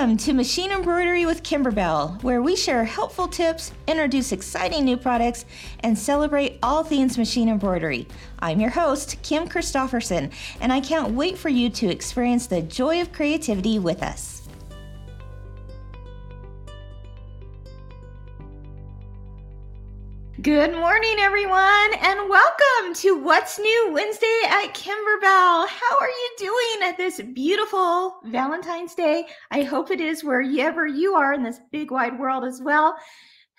Welcome to Machine Embroidery with Kimberbell, where we share helpful tips, introduce exciting new products, and celebrate all things machine embroidery. I'm your host, Kim Christofferson, and I can't wait for you to experience the joy of creativity with us. Good morning, everyone, and welcome to What's New Wednesday at Kimberbell. How are you doing at this beautiful Valentine's Day? I hope it is wherever you are in this big wide world as well.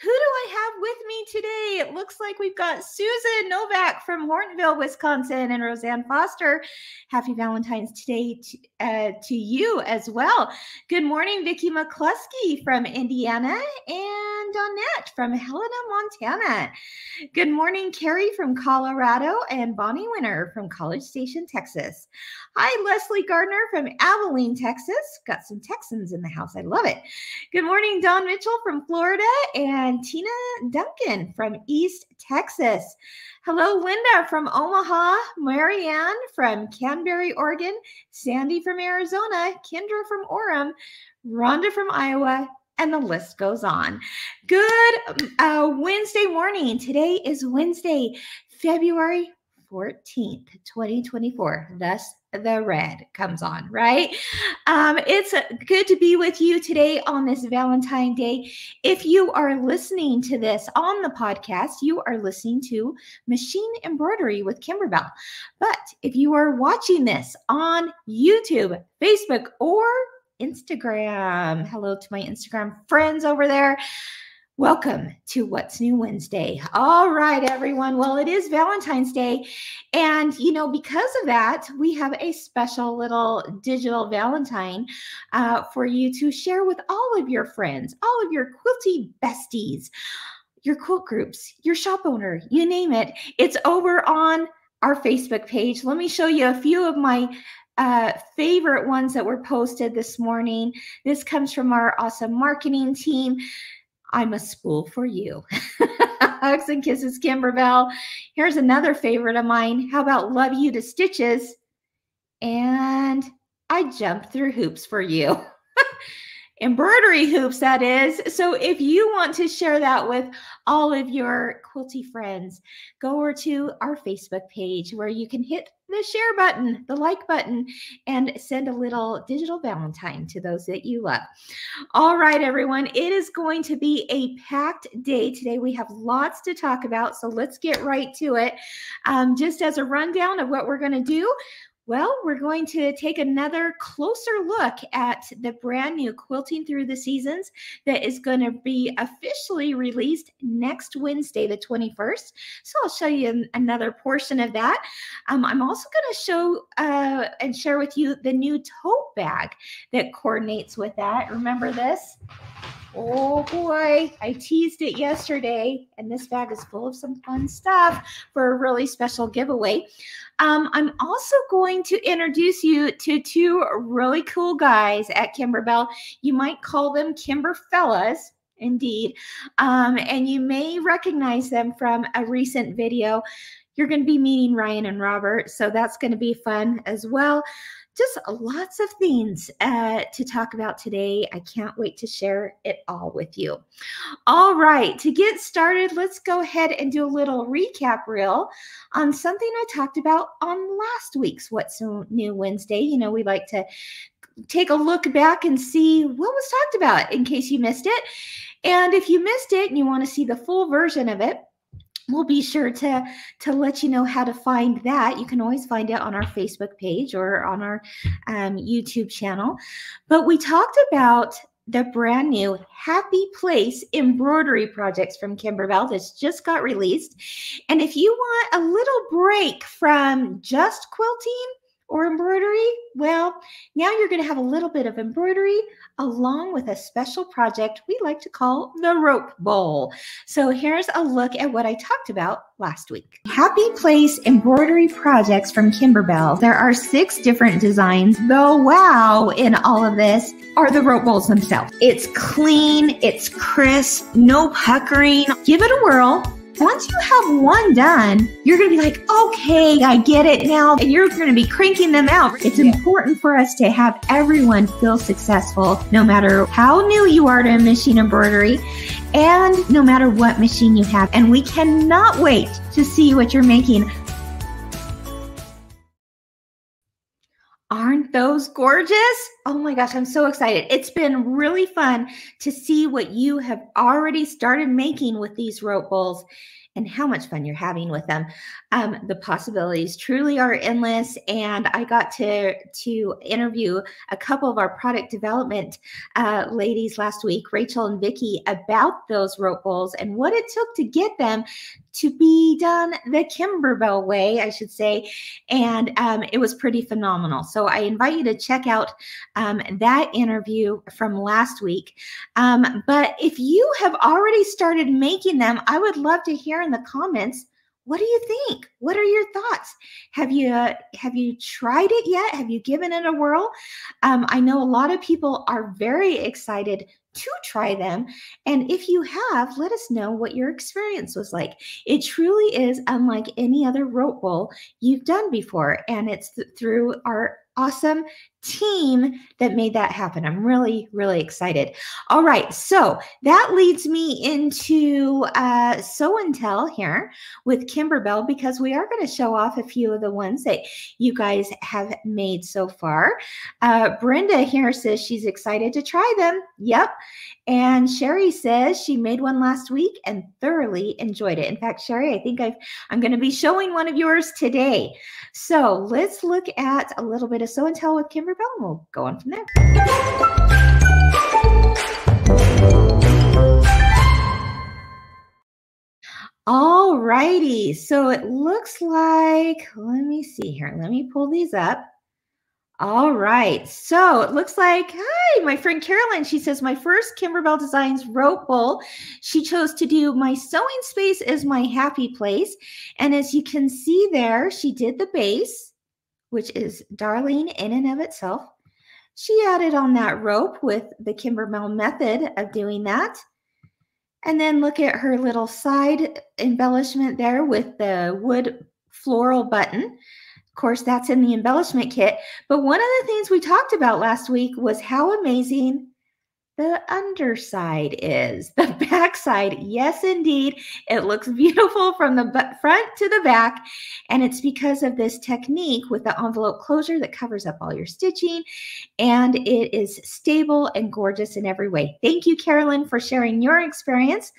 Who do I have with me today? It looks like we've got Susan Novak from Hortonville, Wisconsin, and Roseanne Foster. Happy Valentine's Day to, uh, to you as well. Good morning, Vicki McCluskey from Indiana and Donette from Helena, Montana. Good morning, Carrie from Colorado and Bonnie Winter from College Station, Texas. Hi, Leslie Gardner from Abilene, Texas. Got some Texans in the house. I love it. Good morning, Don Mitchell from Florida and Tina Duncan from East Texas. Hello, Linda from Omaha, Marianne from Canberra, Oregon, Sandy from Arizona, Kendra from Orem, Rhonda from Iowa, and the list goes on. Good uh, Wednesday morning. Today is Wednesday, February 14th, 2024. Thus, the red comes on, right? Um, it's good to be with you today on this Valentine Day. If you are listening to this on the podcast, you are listening to Machine Embroidery with Kimberbell. But if you are watching this on YouTube, Facebook, or Instagram, hello to my Instagram friends over there. Welcome to What's New Wednesday. All right, everyone. Well, it is Valentine's Day. And, you know, because of that, we have a special little digital Valentine uh, for you to share with all of your friends, all of your quilty besties, your quilt groups, your shop owner, you name it. It's over on our Facebook page. Let me show you a few of my uh, favorite ones that were posted this morning. This comes from our awesome marketing team. I'm a spool for you. Hugs and kisses, Kimberbell. Here's another favorite of mine. How about love you to stitches? And I jump through hoops for you. embroidery hoops, that is. So if you want to share that with all of your quilty friends, go over to our Facebook page where you can hit the share button, the like button, and send a little digital Valentine to those that you love. All right, everyone, it is going to be a packed day today. We have lots to talk about, so let's get right to it. Um, just as a rundown of what we're going to do, well, we're going to take another closer look at the brand new Quilting Through the Seasons that is going to be officially released next Wednesday, the 21st. So I'll show you another portion of that. Um, I'm also going to show uh, and share with you the new tote bag that coordinates with that. Remember this? Oh boy, I teased it yesterday, and this bag is full of some fun stuff for a really special giveaway. Um, I'm also going to introduce you to two really cool guys at Kimberbell. You might call them Kimber Fellas, indeed. Um, and you may recognize them from a recent video. You're going to be meeting Ryan and Robert, so that's going to be fun as well just lots of things uh, to talk about today. I can't wait to share it all with you. All right, to get started, let's go ahead and do a little recap reel on something I talked about on last week's What's New Wednesday. You know, we like to take a look back and see what was talked about in case you missed it. And if you missed it and you want to see the full version of it, we'll be sure to to let you know how to find that. You can always find it on our facebook page or on our um, youtube channel. But we talked about the brand new happy place embroidery projects from kimberbell that's just got released. And if you want a little break from just quilting or embroidery? Well, now you're going to have a little bit of embroidery along with a special project we like to call the rope bowl. So here's a look at what I talked about last week. Happy Place embroidery projects from Kimberbell. There are six different designs, though wow in all of this are the rope bowls themselves. It's clean, it's crisp, no puckering. Give it a whirl once you have one done, you're going to be like, okay, I get it now. And you're going to be cranking them out. It's important for us to have everyone feel successful, no matter how new you are to machine embroidery and no matter what machine you have. And we cannot wait to see what you're making Those gorgeous? Oh my gosh, I'm so excited. It's been really fun to see what you have already started making with these rope bowls and how much fun you're having with them. Um, the possibilities truly are endless. And I got to to interview a couple of our product development uh, ladies last week, Rachel and Vicky, about those rope bowls and what it took to get them to be done the Kimberbell way, I should say. And um, it was pretty phenomenal. So I invite you to check out um, that interview from last week. Um, but if you have already started making them, I would love to hear in the comments what do you think what are your thoughts have you uh, have you tried it yet? Have you given it a whirl? Um, i know a lot of people are very excited to try them and if you have let us know what your experience was like. It truly is unlike any other rope bowl you've done before and it's th- through our awesome team that made that happen. I'm really, really excited. All right, so that leads me into uh, Sew and Tell here with Kimberbell because we are going to show off a few of the ones that you guys have made so far. Uh, Brenda here says she's excited to try them. Yep. And Sherry says she made one last week and thoroughly enjoyed it. In fact, Sherry, I think I've, I'm going to be showing one of yours today. So let's look at a little bit of Sew and Tell with Kimberbell and we'll go on from there. All righty. So it looks like, let me see here. Let me pull these up. All right. So it looks like, hi, my friend Carolyn. She says, my first Kimberbell Designs rope bowl. She chose to do my sewing space is my happy place. And as you can see there, she did the base, which is darling in and of itself. She added on that rope with the Kimberbell method of doing that. And then look at her little side embellishment there with the wood floral button. Of course, that's in the embellishment kit. But one of the things we talked about last week was how amazing the underside is. The backside, yes, indeed. It looks beautiful from the front to the back. And it's because of this technique with the envelope closure that covers up all your stitching. And it is stable and gorgeous in every way. Thank you, Carolyn, for sharing your experience.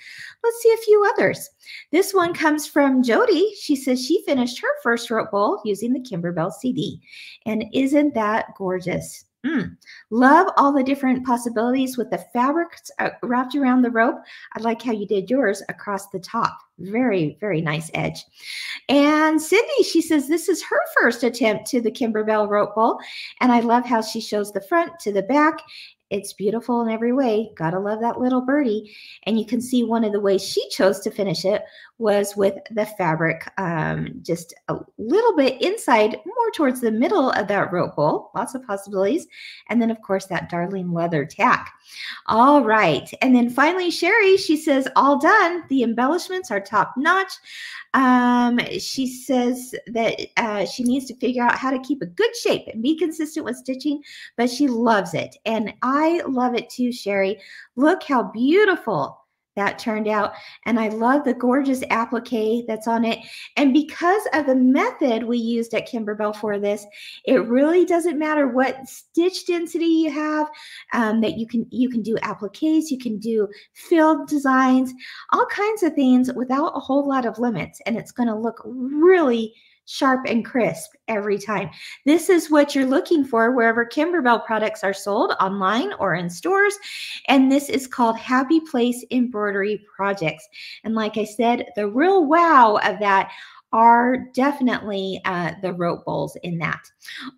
Let's see a few others. This one comes from Jody. She says she finished her first rope bowl using the Kimberbell CD. And isn't that gorgeous? Mm. Love all the different possibilities with the fabrics uh, wrapped around the rope. I like how you did yours across the top. Very, very nice edge. And Cindy, she says this is her first attempt to the Kimberbell rope bowl. And I love how she shows the front to the back it's beautiful in every way. Gotta love that little birdie. And you can see one of the ways she chose to finish it was with the fabric um, just a little bit inside, more towards the middle of that rope bowl. Lots of possibilities. And then, of course, that darling leather tack. All right. And then finally, Sherry, she says, all done. The embellishments are top notch. Um, she says that uh, she needs to figure out how to keep a good shape and be consistent with stitching, but she loves it. And I love it too, Sherry. Look how beautiful that turned out. And I love the gorgeous applique that's on it. And because of the method we used at Kimberbell for this, it really doesn't matter what stitch density you have, um, that you can you can do appliques, you can do filled designs, all kinds of things without a whole lot of limits. And it's going to look really sharp and crisp every time. This is what you're looking for wherever Kimberbell products are sold online or in stores. And this is called Happy Place Embroidery Projects. And like I said, the real wow of that are definitely uh, the rope bowls in that.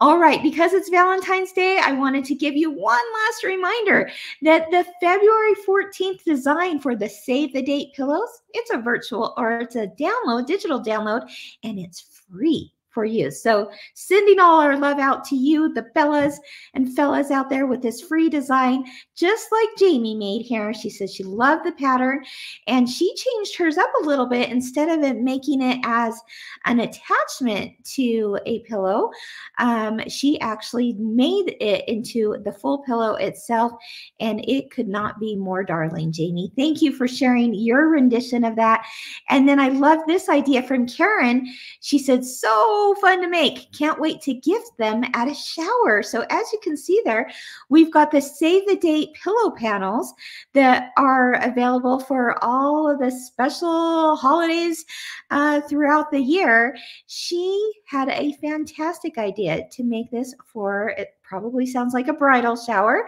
All right, because it's Valentine's Day, I wanted to give you one last reminder that the February 14th design for the Save the Date pillows, it's a virtual or it's a download, digital download, and it's free for you. So, sending all our love out to you, the Bellas and fellas out there with this free design, just like Jamie made here. She said she loved the pattern and she changed hers up a little bit instead of it making it as an attachment to a pillow. Um, she actually made it into the full pillow itself, and it could not be more darling, Jamie. Thank you for sharing your rendition of that. And then I love this idea from Karen. She said, So fun to make. Can't wait to gift them at a shower. So, as you can see there, we've got the save the date pillow panels that are available for all of the special holidays uh, throughout the year. She had a fantastic idea to make this for probably sounds like a bridal shower.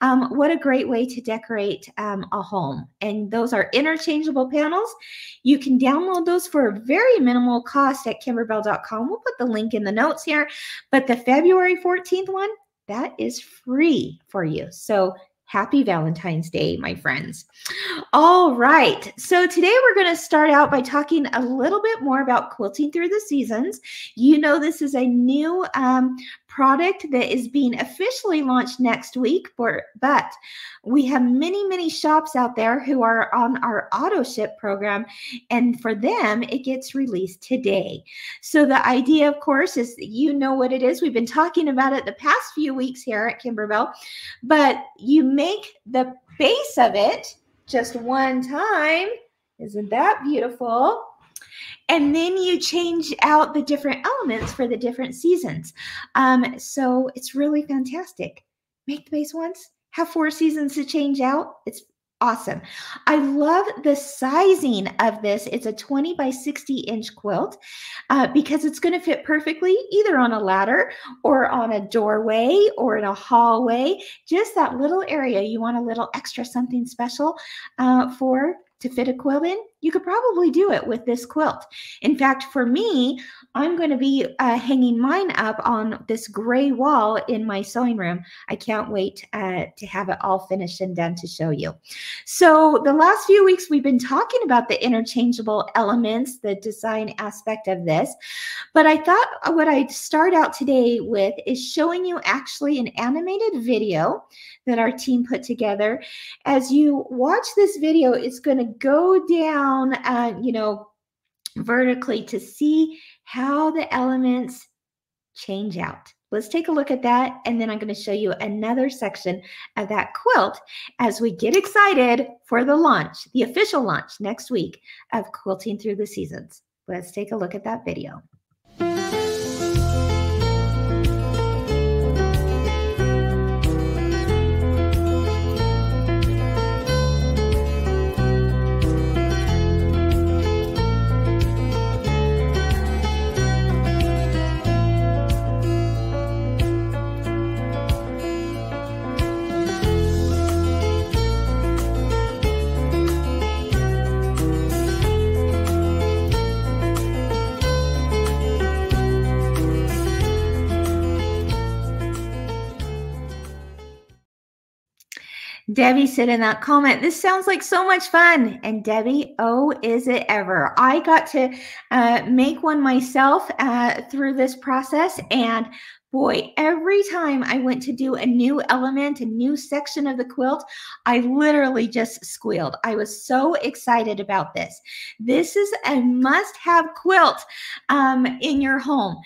Um, what a great way to decorate um, a home. And those are interchangeable panels. You can download those for a very minimal cost at kimberbell.com. We'll put the link in the notes here. But the February 14th one, that is free for you. So Happy Valentine's Day, my friends. All right. So today we're going to start out by talking a little bit more about quilting through the seasons. You know, this is a new um, product that is being officially launched next week, but we have many, many shops out there who are on our auto ship program, and for them, it gets released today. So the idea, of course, is you know what it is. We've been talking about it the past few weeks here at Kimberbell, but you make the base of it just one time. Isn't that beautiful? And then you change out the different elements for the different seasons. Um, so it's really fantastic. Make the base once, have four seasons to change out. It's awesome. I love the sizing of this. It's a 20 by 60 inch quilt uh, because it's going to fit perfectly either on a ladder or on a doorway or in a hallway. Just that little area you want a little extra something special uh, for to fit a quilt in, you could probably do it with this quilt. In fact, for me, I'm going to be uh, hanging mine up on this gray wall in my sewing room. I can't wait uh, to have it all finished and done to show you. So the last few weeks, we've been talking about the interchangeable elements, the design aspect of this. But I thought what I'd start out today with is showing you actually an animated video that our team put together. As you watch this video, it's going to go down, uh, you know, vertically to see how the elements change out. Let's take a look at that. And then I'm going to show you another section of that quilt as we get excited for the launch, the official launch next week of Quilting Through the Seasons. Let's take a look at that video. Debbie said in that comment, this sounds like so much fun. And Debbie, oh, is it ever? I got to uh, make one myself uh, through this process. And boy, every time I went to do a new element, a new section of the quilt, I literally just squealed. I was so excited about this. This is a must have quilt um, in your home.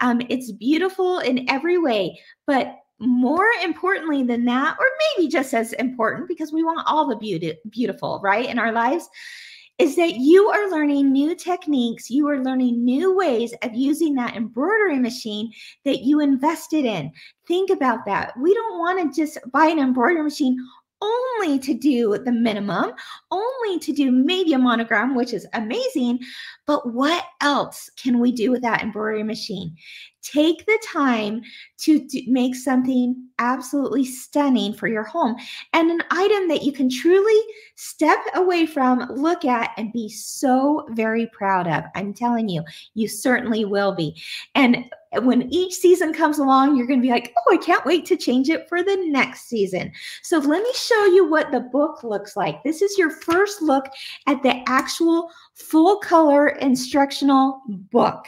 Um, it's beautiful in every way, but more importantly than that, or maybe just as important, because we want all the beauty, beautiful, right, in our lives, is that you are learning new techniques. You are learning new ways of using that embroidery machine that you invested in. Think about that. We don't want to just buy an embroidery machine only to do the minimum, only to do maybe a monogram, which is amazing. But what else can we do with that embroidery machine? Take the time to make something absolutely stunning for your home and an item that you can truly step away from, look at, and be so very proud of. I'm telling you, you certainly will be. And when each season comes along, you're going to be like, oh, I can't wait to change it for the next season. So let me show you what the book looks like. This is your first look at the actual full color instructional book.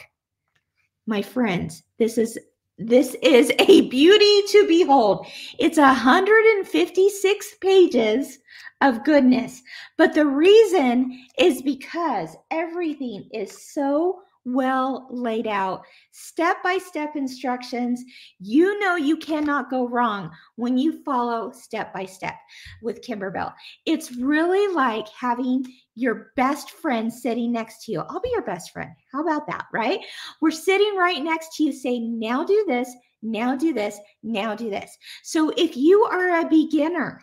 my friends, this is this is a beauty to behold. It's 156 pages of goodness. But the reason is because everything is so well laid out, step by step instructions. You know you cannot go wrong when you follow step by step with Kimberbell. It's really like having your best friend sitting next to you. I'll be your best friend. How about that, right? We're sitting right next to you, say, now do this, now do this, now do this. So if you are a beginner,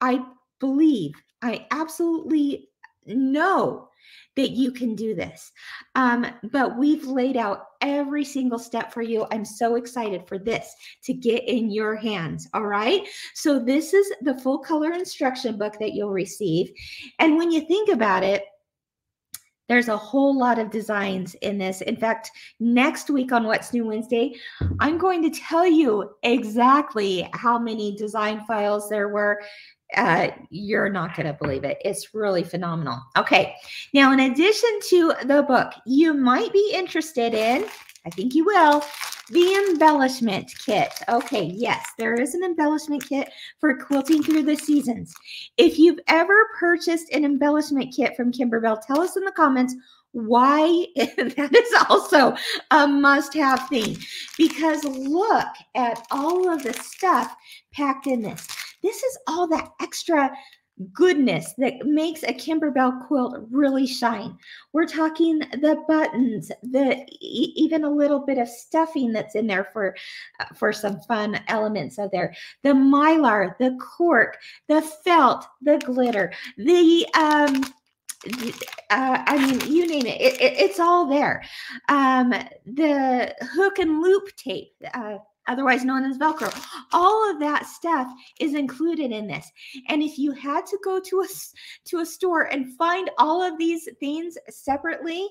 I believe, I absolutely know that you can do this. Um, but we've laid out every single step for you. I'm so excited for this to get in your hands. All right. So, this is the full color instruction book that you'll receive. And when you think about it, there's a whole lot of designs in this. In fact, next week on What's New Wednesday, I'm going to tell you exactly how many design files there were uh, you're not going to believe it. It's really phenomenal. Okay. Now, in addition to the book, you might be interested in, I think you will, the embellishment kit. Okay. Yes, there is an embellishment kit for quilting through the seasons. If you've ever purchased an embellishment kit from Kimberbell, tell us in the comments why that is also a must have thing because look at all of the stuff packed in this. This is all that extra goodness that makes a Kimberbell quilt really shine. We're talking the buttons, the even a little bit of stuffing that's in there for uh, for some fun elements of there. The mylar, the cork, the felt, the glitter, the um uh, I mean, you name it, it, it it's all there. Um, the hook and loop tape, uh, otherwise known as Velcro. All of that stuff is included in this. And if you had to go to a to a store and find all of these things separately,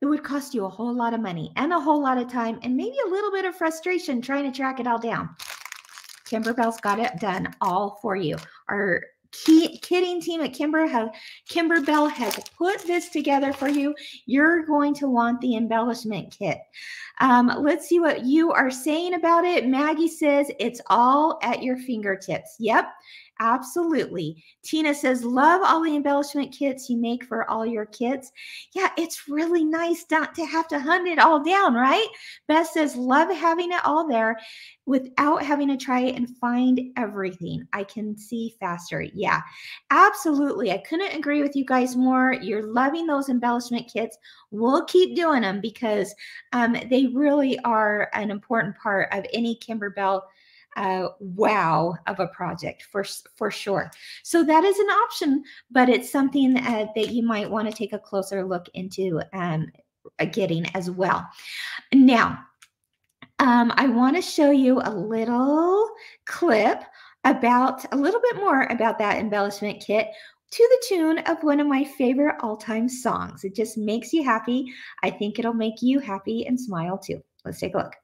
it would cost you a whole lot of money and a whole lot of time and maybe a little bit of frustration trying to track it all down. Kimberbell's got it done all for you. Our kitting team at Kimber have Kimberbell has put this together for you. You're going to want the embellishment kit. Um, let's see what you are saying about it. Maggie says it's all at your fingertips. Yep. Absolutely. Tina says, Love all the embellishment kits you make for all your kits. Yeah, it's really nice not to have to hunt it all down, right? Beth says, Love having it all there without having to try and find everything. I can see faster. Yeah, absolutely. I couldn't agree with you guys more. You're loving those embellishment kits. We'll keep doing them because um, they really are an important part of any Kimberbell uh, wow of a project for for sure. So that is an option, but it's something uh, that you might want to take a closer look into um, getting as well. Now, um, I want to show you a little clip about a little bit more about that embellishment kit to the tune of one of my favorite all-time songs. It just makes you happy. I think it'll make you happy and smile too. Let's take a look.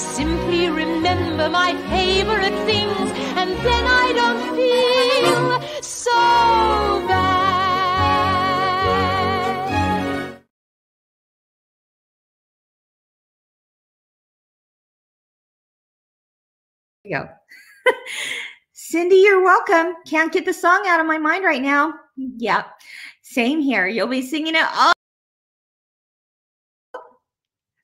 simply remember my favorite things and then I don't feel so bad. There you go. Cindy, you're welcome. Can't get the song out of my mind right now. Yep. Same here. You'll be singing it all.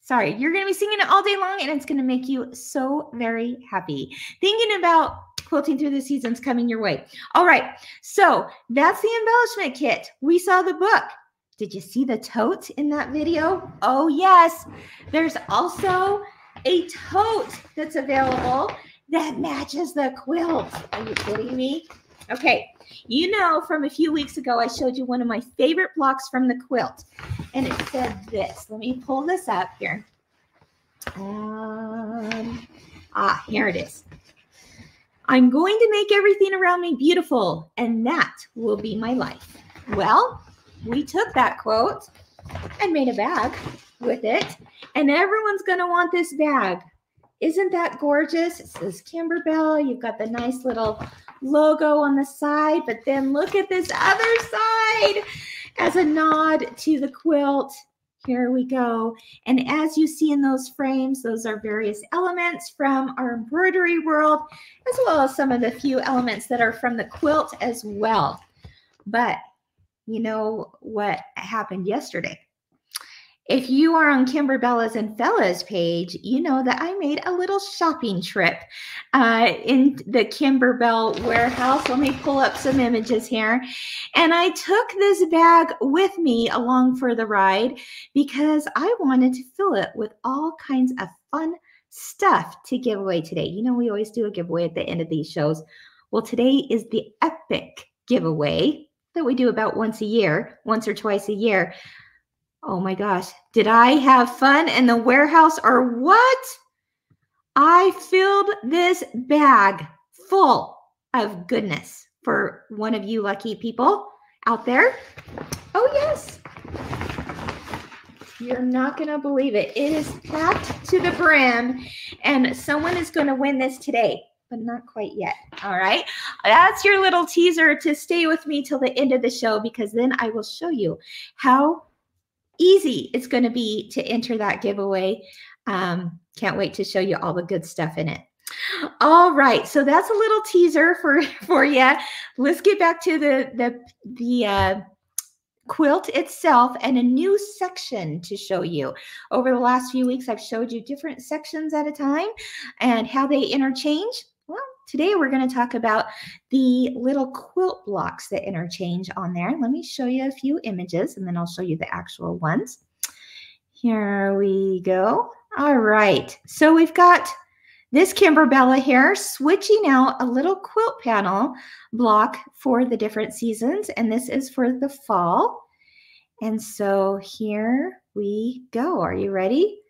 Sorry, you're going to be singing it all day long and it's going to make you so very happy. Thinking about quilting through the seasons coming your way. All right. So that's the embellishment kit. We saw the book. Did you see the tote in that video? Oh, yes. There's also a tote that's available that matches the quilt. Are you kidding me? Okay. You know, from a few weeks ago, I showed you one of my favorite blocks from the quilt. And it said this. Let me pull this up here. Um, ah, here it is. I'm going to make everything around me beautiful, and that will be my life. Well, we took that quote and made a bag with it, and everyone's going to want this bag. Isn't that gorgeous? It says Kimberbell. You've got the nice little logo on the side, but then look at this other side as a nod to the quilt. Here we go. And as you see in those frames, those are various elements from our embroidery world, as well as some of the few elements that are from the quilt as well. But you know what happened yesterday? If you are on Kimberbella's and Fella's page, you know that I made a little shopping trip uh, in the Kimberbell warehouse. Let me pull up some images here. And I took this bag with me along for the ride because I wanted to fill it with all kinds of fun stuff to give away today. You know, we always do a giveaway at the end of these shows. Well, today is the epic giveaway that we do about once a year, once or twice a year. Oh my gosh. Did I have fun in the warehouse or what? I filled this bag full of goodness for one of you lucky people out there. Oh, yes. You're not going to believe it. It is packed to the brim, and someone is going to win this today, but not quite yet. All right. That's your little teaser to stay with me till the end of the show because then I will show you how easy it's going to be to enter that giveaway. Um, can't wait to show you all the good stuff in it. All right, so that's a little teaser for for you. Let's get back to the the the uh, quilt itself and a new section to show you. Over the last few weeks, I've showed you different sections at a time and how they interchange. Today we're going to talk about the little quilt blocks that interchange on there. Let me show you a few images and then I'll show you the actual ones. Here we go. All right, so we've got this Kimberbella here switching out a little quilt panel block for the different seasons, and this is for the fall. And so here we go. Are you ready?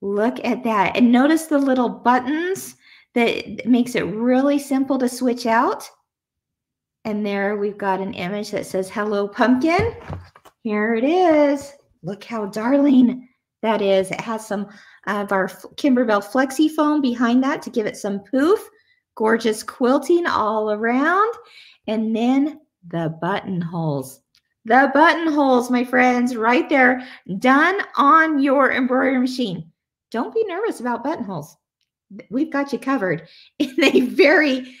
Look at that. And notice the little buttons that makes it really simple to switch out. And there we've got an image that says, hello, pumpkin. Here it is. Look how darling that is. It has some of our Kimberbell Flexi foam behind that to give it some poof. Gorgeous quilting all around. And then the buttonholes. The buttonholes, my friends, right there, done on your embroidery machine. Don't be nervous about buttonholes we've got you covered in a very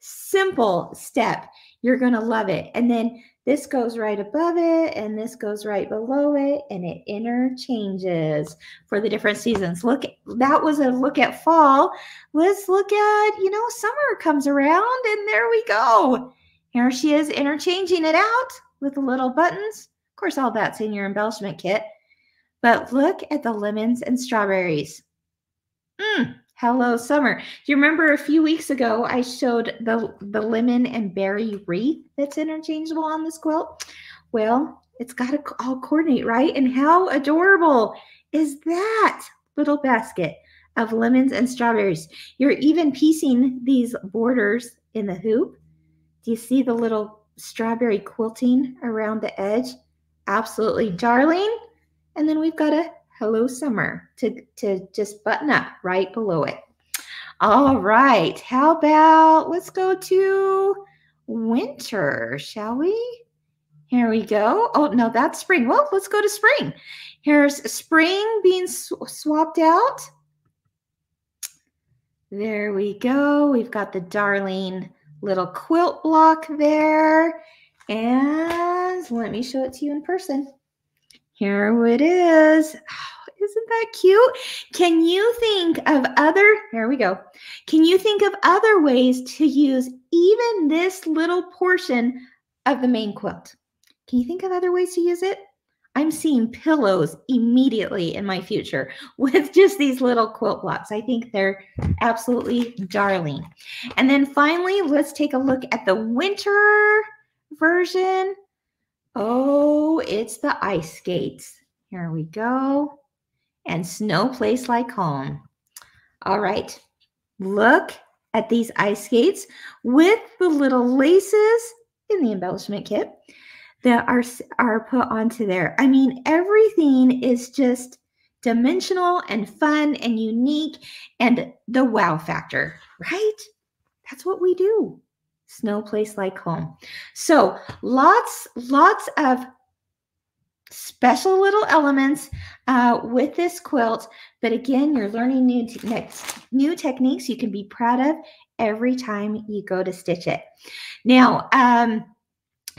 simple step. You're going to love it. And then this goes right above it and this goes right below it and it interchanges for the different seasons. Look, that was a look at fall. Let's look at, you know, summer comes around and there we go. Here she is interchanging it out with the little buttons. Of course, all that's in your embellishment kit. But look at the lemons and strawberries. Mmm, Hello Summer. Do you remember a few weeks ago I showed the, the lemon and berry wreath that's interchangeable on this quilt? Well, it's got to all coordinate, right? And how adorable is that little basket of lemons and strawberries? You're even piecing these borders in the hoop. Do you see the little strawberry quilting around the edge? Absolutely darling. And then we've got a Hello Summer to, to just button up right below it. All right. How about let's go to winter, shall we? Here we go. Oh, no, that's spring. Well, let's go to spring. Here's spring being sw swapped out. There we go. We've got the darling little quilt block there. And let me show it to you in person. Here it is. Oh, isn't that cute? Can you think of other, here we go. Can you think of other ways to use even this little portion of the main quilt? Can you think of other ways to use it? I'm seeing pillows immediately in my future with just these little quilt blocks. I think they're absolutely darling. And then finally, let's take a look at the winter version. Oh, it's the ice skates. Here we go. And snow place like home. All right. Look at these ice skates with the little laces in the embellishment kit that are are put onto there. I mean, everything is just dimensional and fun and unique and the wow factor, right? That's what we do. Snow place like home. So, lots lots of special little elements uh, with this quilt. But again, you're learning new, te- new techniques you can be proud of every time you go to stitch it. Now, um,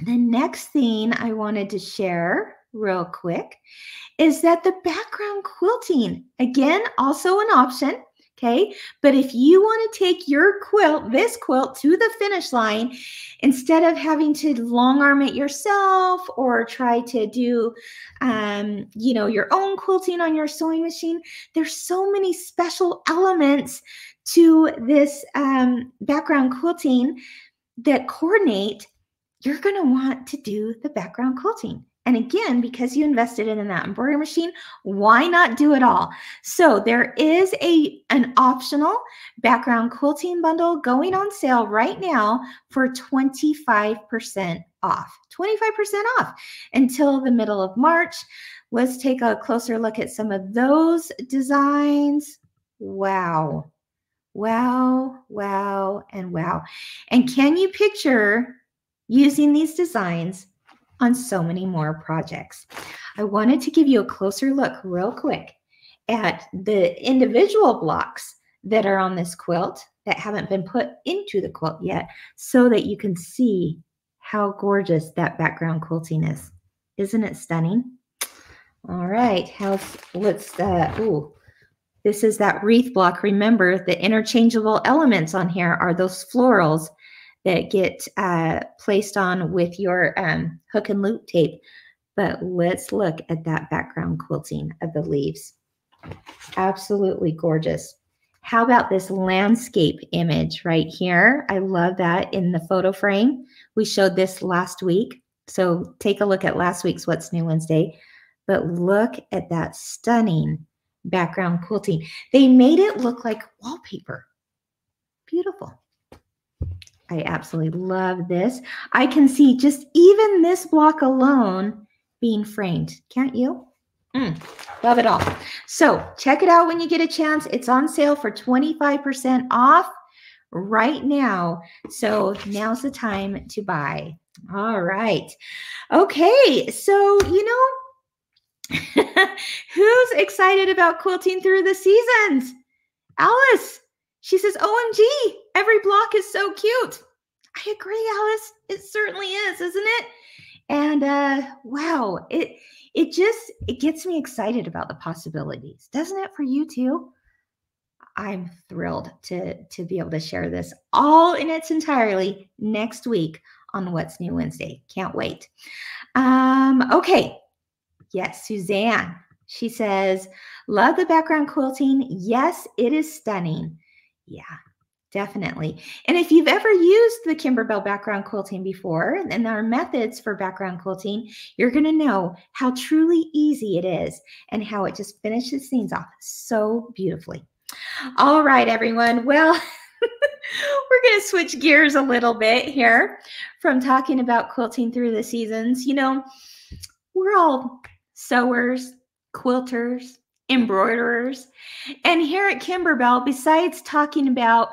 the next thing I wanted to share real quick is that the background quilting, again, also an option. Okay. But if you want to take your quilt, this quilt to the finish line, instead of having to long arm it yourself or try to do, um, you know, your own quilting on your sewing machine, there's so many special elements to this um, background quilting that coordinate. You're going to want to do the background quilting. And again, because you invested in that embroidery machine, why not do it all? So there is a an optional background quilting bundle going on sale right now for 25% off. 25% off until the middle of March. Let's take a closer look at some of those designs. Wow. Wow, wow, and wow. And can you picture using these designs on so many more projects. I wanted to give you a closer look, real quick, at the individual blocks that are on this quilt that haven't been put into the quilt yet so that you can see how gorgeous that background quilting is. Isn't it stunning? All right, how's let's uh ooh. This is that wreath block. Remember, the interchangeable elements on here are those florals that get uh, placed on with your um, hook and loop tape. But let's look at that background quilting of the leaves. Absolutely gorgeous. How about this landscape image right here? I love that in the photo frame. We showed this last week. So take a look at last week's What's New Wednesday. But look at that stunning background quilting. They made it look like wallpaper. Beautiful. I absolutely love this. I can see just even this block alone being framed. Can't you? Mm, love it all. So check it out when you get a chance. It's on sale for 25% off right now. So now's the time to buy. All right. Okay. So, you know, who's excited about quilting through the seasons? Alice. She says, OMG, every block is so cute. I agree, Alice. It certainly is, isn't it? And uh, wow, it it just it gets me excited about the possibilities, doesn't it for you too? I'm thrilled to to be able to share this all in its entirely next week on What's New Wednesday. Can't wait. Um, okay. Yes, Suzanne. She says, love the background quilting. Yes, it is stunning. Yeah, definitely. And if you've ever used the Kimberbell background quilting before, and are methods for background quilting, you're going to know how truly easy it is and how it just finishes things off so beautifully. All right, everyone. Well, we're going to switch gears a little bit here from talking about quilting through the seasons. You know, we're all sewers, quilters, Mm-hmm. embroiderers. And here at Kimberbell, besides talking about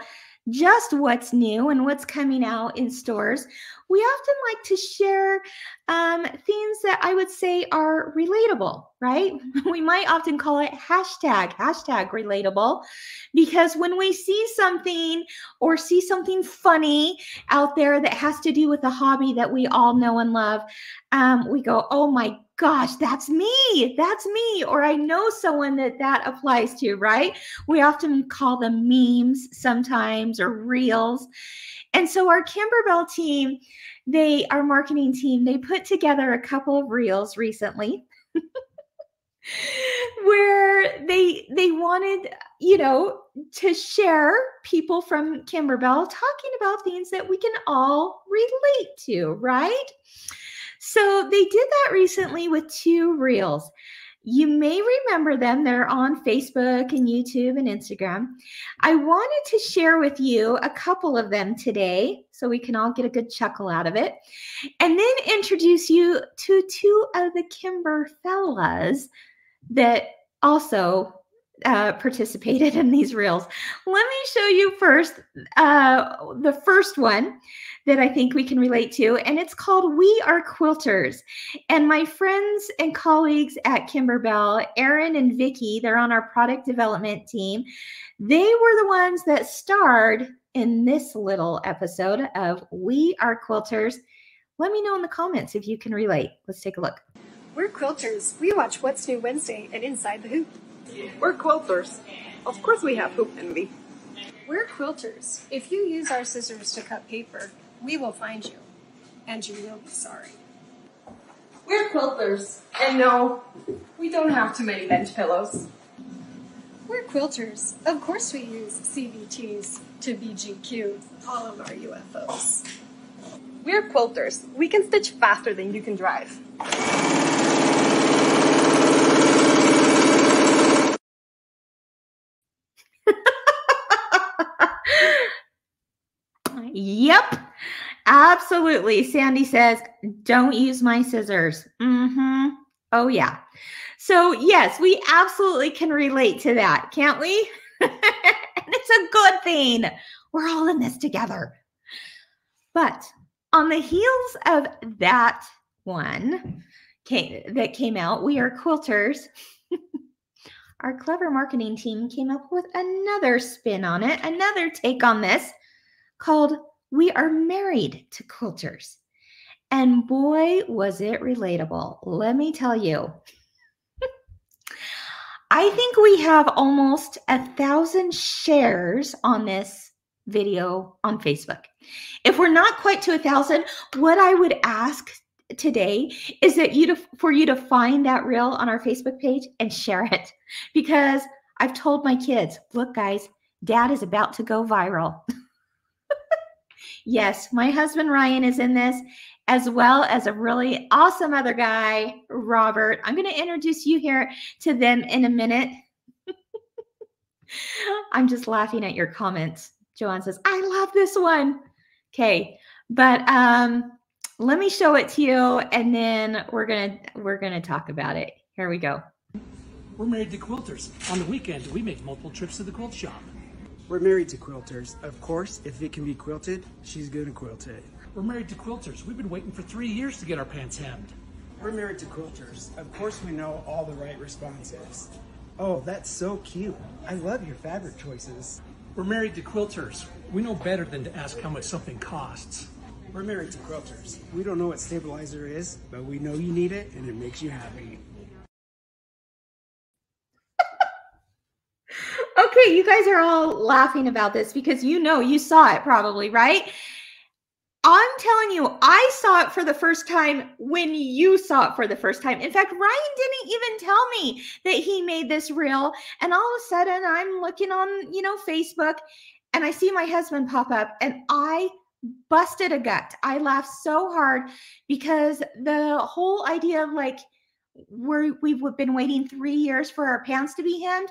just what's new and what's coming out in stores, we often like to share um, things that I would say are relatable, right? We might often call it hashtag, hashtag relatable, because when we see something or see something funny out there that has to do with a hobby that we all know and love, um, we go, oh my gosh, that's me. That's me. Or I know someone that that applies to, right? We often call them memes sometimes or reels. And so our Kimberbell team, they, our marketing team, they put together a couple of reels recently. where they they wanted you know to share people from kimberbell talking about things that we can all relate to right so they did that recently with two reels. You may remember them. They're on Facebook and YouTube and Instagram. I wanted to share with you a couple of them today so we can all get a good chuckle out of it. And then introduce you to two of the Kimber fellas that also uh, participated in these reels. Let me show you first uh, the first one that I think we can relate to, and it's called We Are Quilters. And my friends and colleagues at Kimberbell, Erin and Vicky, they're on our product development team. They were the ones that starred in this little episode of We Are Quilters. Let me know in the comments if you can relate. Let's take a look. We're quilters. We watch What's New Wednesday and Inside the Hoop. We're quilters. Of course we have hoop envy. We're quilters. If you use our scissors to cut paper, we will find you. And you will be sorry. We're quilters. And no, we don't have too many bench pillows. We're quilters. Of course we use CBTs to BGQ all of our UFOs. We're quilters. We can stitch faster than you can drive. Yep. Absolutely. Sandy says, don't use my scissors. Mm-hmm. Oh, yeah. So, yes, we absolutely can relate to that, can't we? and it's a good thing. We're all in this together. But on the heels of that one came, that came out, we are quilters. Our clever marketing team came up with another spin on it, another take on this called We Are Married to Quilters. And boy, was it relatable. Let me tell you. I think we have almost a thousand shares on this video on Facebook. If we're not quite to a thousand, what I would ask today is that you to, for you to find that reel on our Facebook page and share it because I've told my kids, look guys, dad is about to go viral. Yes, my husband Ryan is in this, as well as a really awesome other guy, Robert. I'm going to introduce you here to them in a minute. I'm just laughing at your comments. Joanne says, I love this one. Okay, but um, let me show it to you and then we're gonna we're gonna talk about it. Here we go. We're married to quilters. On the weekend, we make multiple trips to the quilt shop. We're married to quilters. Of course, if it can be quilted, she's gonna quilt it. We're married to quilters. We've been waiting for three years to get our pants hemmed. We're married to quilters. Of course, we know all the right responses. Oh, that's so cute. I love your fabric choices. We're married to quilters. We know better than to ask how much something costs. We're married to quilters. We don't know what stabilizer is, but we know you need it and it makes you happy. Okay, you guys are all laughing about this because you know you saw it probably, right? I'm telling you, I saw it for the first time when you saw it for the first time. In fact, Ryan didn't even tell me that he made this reel. And all of a sudden, I'm looking on, you know, Facebook and I see my husband pop up and I busted a gut. I laughed so hard because the whole idea of like, we're, we've been waiting three years for our pants to be hemmed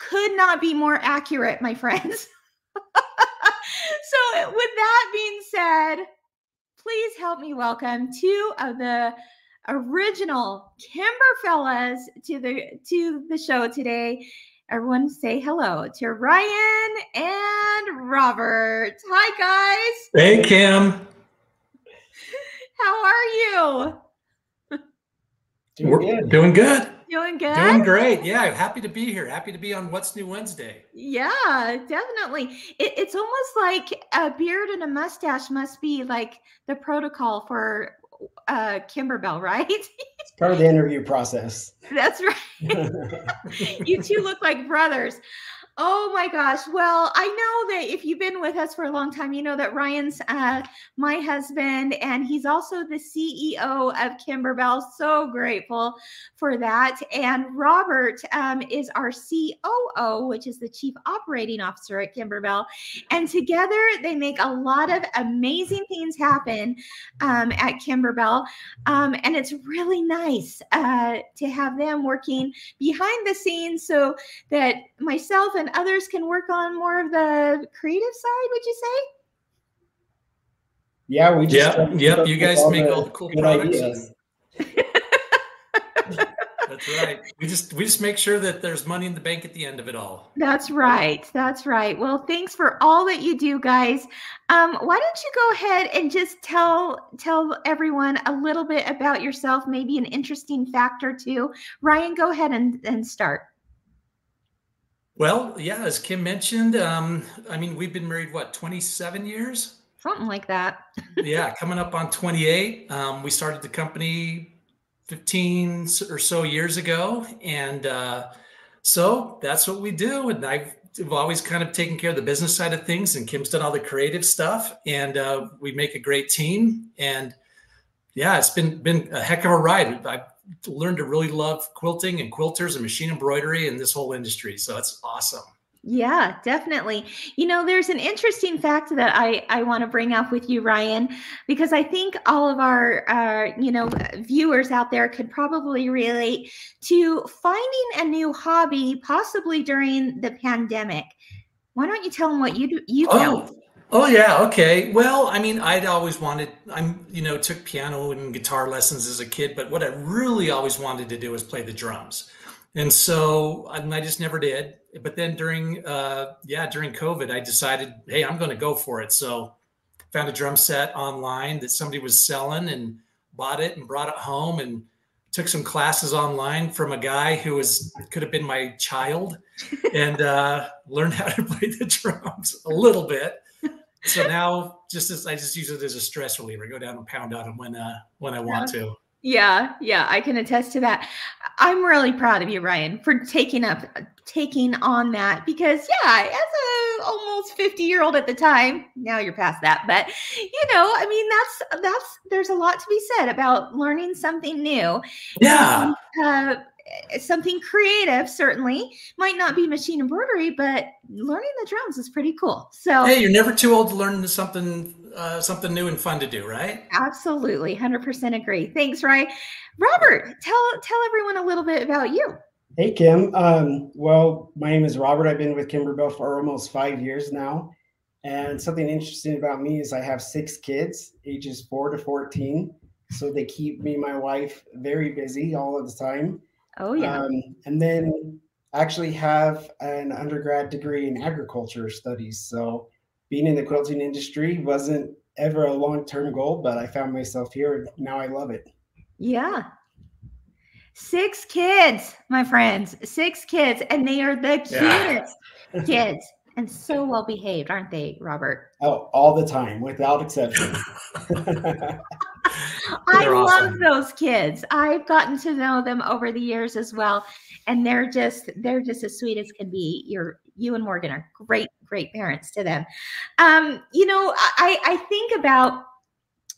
could not be more accurate, my friends. so, with that being said, please help me welcome two of the original Kimber fellas to the to the show today. Everyone say hello to Ryan and Robert. Hi guys. Hey Kim. How are you? Doing We're good. doing good. Doing good. Doing great. Yeah, happy to be here. Happy to be on What's New Wednesday. Yeah, definitely. It, it's almost like a beard and a mustache must be like the protocol for uh Kimberbell, right? it's part of the interview process. That's right. you two look like brothers. Oh my gosh. Well, I know that if you've been with us for a long time, you know that Ryan's uh, my husband, and he's also the CEO of Kimberbell. So grateful for that. And Robert um, is our COO, which is the Chief Operating Officer at Kimberbell. And together they make a lot of amazing things happen um, at Kimberbell. Um, and it's really nice uh, to have them working behind the scenes so that myself and others can work on more of the creative side, would you say? Yeah, we just Yeah, yep, you with guys make all the cool products. That's right. We just we just make sure that there's money in the bank at the end of it all. That's right. That's right. Well, thanks for all that you do, guys. Um, why don't you go ahead and just tell tell everyone a little bit about yourself, maybe an interesting fact or two. Ryan, go ahead and, and start. Well, yeah, as Kim mentioned, um, I mean, we've been married what 27 years. Something like that. yeah, coming up on 28. Um, we started the company 15 or so years ago, and uh, so that's what we do. And I've I've always kind of taken care of the business side of things, and Kim's done all the creative stuff, and uh, we make a great team. And yeah, it's been been a heck of a ride. I've learned to really love quilting and quilters and machine embroidery and this whole industry. So it's awesome. Yeah, definitely. You know, there's an interesting fact that I I want to bring up with you, Ryan, because I think all of our uh, you know viewers out there could probably relate to finding a new hobby, possibly during the pandemic. Why don't you tell them what you do, you found? Oh, yeah, okay. Well, I mean, I'd always wanted. I'm, you know, took piano and guitar lessons as a kid, but what I really always wanted to do was play the drums, and so and I just never did. But then during, uh, yeah, during COVID, I decided, hey, I'm going to go for it. So found a drum set online that somebody was selling and bought it and brought it home and took some classes online from a guy who was could have been my child and uh, learned how to play the drums a little bit. So now, just as I just use it as a stress reliever, go down and pound on them when uh, when I want to. Yeah, yeah, I can attest to that. I'm really proud of you, Ryan, for taking up taking on that because yeah, as a almost 50 year old at the time, now you're past that, but you know, I mean that's that's there's a lot to be said about learning something new. Yeah. And, uh, something creative certainly might not be machine embroidery but learning the drums is pretty cool so Hey, you're never too old to learn something uh, something new and fun to do, right? absolutely 100% agree thanks Ryan. robert tell tell everyone a little bit about you Hey, Kim. Um, well, my name is Robert. I've been with Kimberbell for almost five years now. And something interesting about me is I have six kids, ages four to 14. So they keep me and my wife very busy all of the time. Oh yeah Um, and then actually have an undergrad degree in agriculture studies. So being in the quilting industry wasn't ever a long term goal, but I found myself here and now I love it. Yeah. Six kids, my friends, six kids, and they are the Yeah. cutest kids and so well behaved, aren't they, Robert? Oh, all the time, without exception. I They're love those kids. I've gotten to know them over the years as well, and they're just they're just as sweet as can be. You're you and Morgan are great, great parents to them. Um, you know, I I think about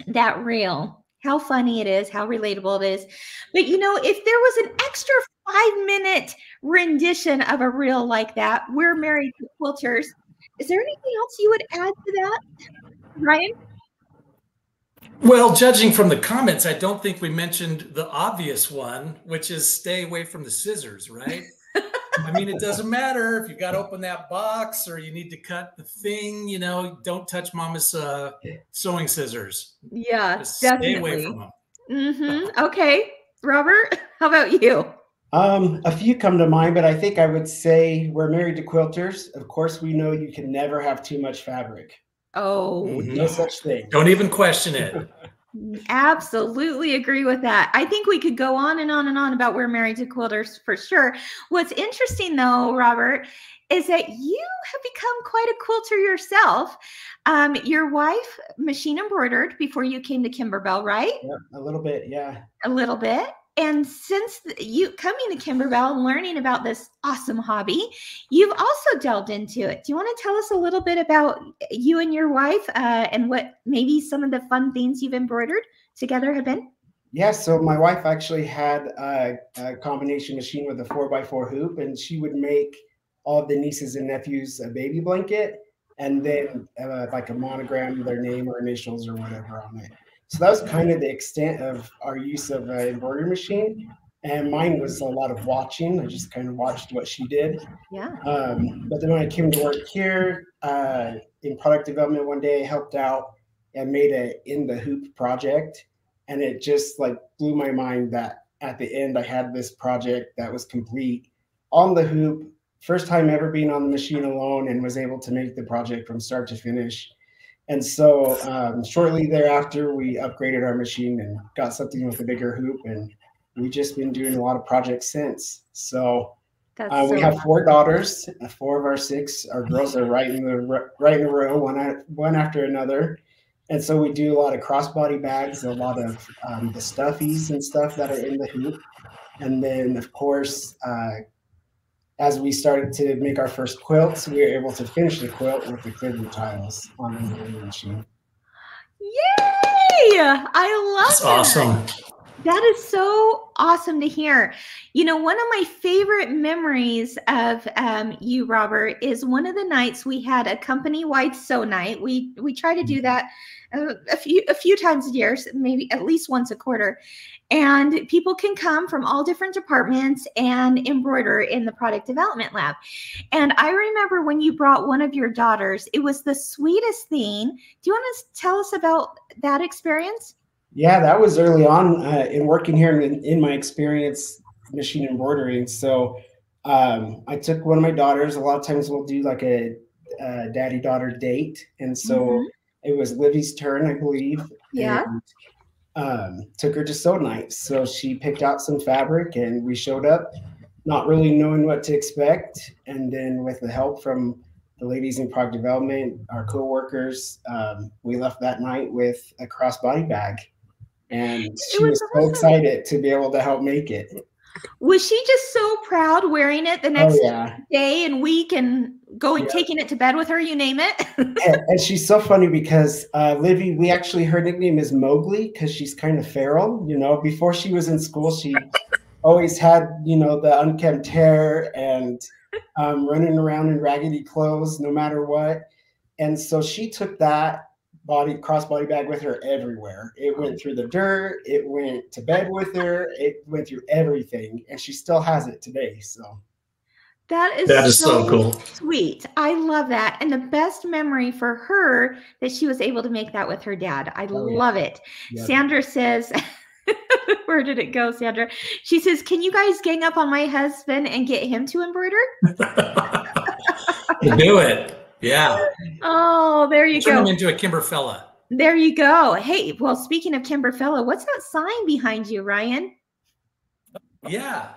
that reel, how funny it is, how relatable it is. But you know, if there was an extra five minute rendition of a reel like that, we're married to quilters. Is there anything else you would add to that, Ryan? Well, judging from the comments, I don't think we mentioned the obvious one, which is stay away from the scissors, right? I mean, it doesn't matter if you got to open that box or you need to cut the thing, you know, don't touch mama's uh, sewing scissors. Yeah, Just stay away definitely. from them. Mm-hmm. Okay, Robert, how about you? Um, a few come to mind, but I think I would say we're married to quilters. Of course, we know you can never have too much fabric. Oh, Mhm. No such thing. Don't even question it. absolutely agree with that. I think we could go on and on and on about we're married to quilters for sure. What's interesting though, Robert, is that you have become quite a quilter yourself. Um, your wife machine embroidered before you came to Kimberbell, right? Yeah, a little bit, yeah. A little bit. And since you coming to Kimberbell and learning about this awesome hobby, you've also delved into it. Do you want to tell us a little bit about you and your wife uh, and what maybe some of the fun things you've embroidered together have been? Yeah, so my wife actually had a, a combination machine with a four by four hoop, and she would make all the nieces and nephews a baby blanket and then uh, like a monogram, their name or initials or whatever on it. So that was kind of the extent of our use of an embroidery machine. And mine was a lot of watching. I just kind of watched what she did. Yeah. Um, but then when I came to work here uh, in product development one day, I helped out and made a in the hoop project. And it just like blew my mind that at the end I had this project that was complete on the hoop. First time ever being on the machine alone and was able to make the project from start to finish and so um, shortly thereafter, we upgraded our machine and got something with a bigger hoop, and we've just been doing a lot of projects since. So uh, we have four daughters. Uh, four of our six, our girls are right in the right in the row, one one after another. And so we do a lot of crossbody bags, a lot of um, the stuffies and stuff that are in the hoop, and then of course uh, as we started to make our first quilts, we were able to finish the quilt with the clear tiles on the embroidery machine. Yay! I love That's that. awesome. That is so awesome to hear. You know, one of my favorite memories of um, you, Robert, is one of the nights we had a company-wide sew night. We we try to do mm-hmm. that uh, a few a few times a year, maybe at least once a quarter, and people can come from all different departments and embroider in the product development lab. And I remember when you brought one of your daughters, it was the sweetest thing. Do you want to tell us about that experience? Yeah, that was early on uh, in working here in, in my experience machine embroidering. So um, I took one of my daughters. A lot of times we'll do like a, a daddy daughter date, and so mm-hmm. it was Livy's turn, I believe. Yeah. And, um, took her to sew night. So she picked out some fabric, and we showed up, not really knowing what to expect. And then with the help from the ladies in product development, our co-workers, um, we left that night with a crossbody bag and she was, was so excited to be able to help make it. Was she just so proud wearing it the oh, next oh, yeah. day and week and going yeah. taking it to bed with her? You name it. and, and, she's so funny because uh, Livy, we actually her nickname is Mowgli because she's kind of feral. You know, before she was in school, she always had you know the unkempt hair and um, running around in raggedy clothes no matter what. And so she took that body crossbody bag with her everywhere. It went through the dirt, it went to bed with her, it went through everything, and she still has it today. So that is that is so, so cool. Sweet. I love that. And the best memory for her that she was able to make that with her dad. I oh, love yeah. it. Yeah. Sandra says Where did it go, Sandra? She says, Can you guys gang up on my husband and get him to embroider? do it. Yeah. Oh, there you Turn go. Turn him into a Kimberfella. There you go. Hey, well, speaking of Kimberfella, what's that sign behind you, Ryan? Yeah.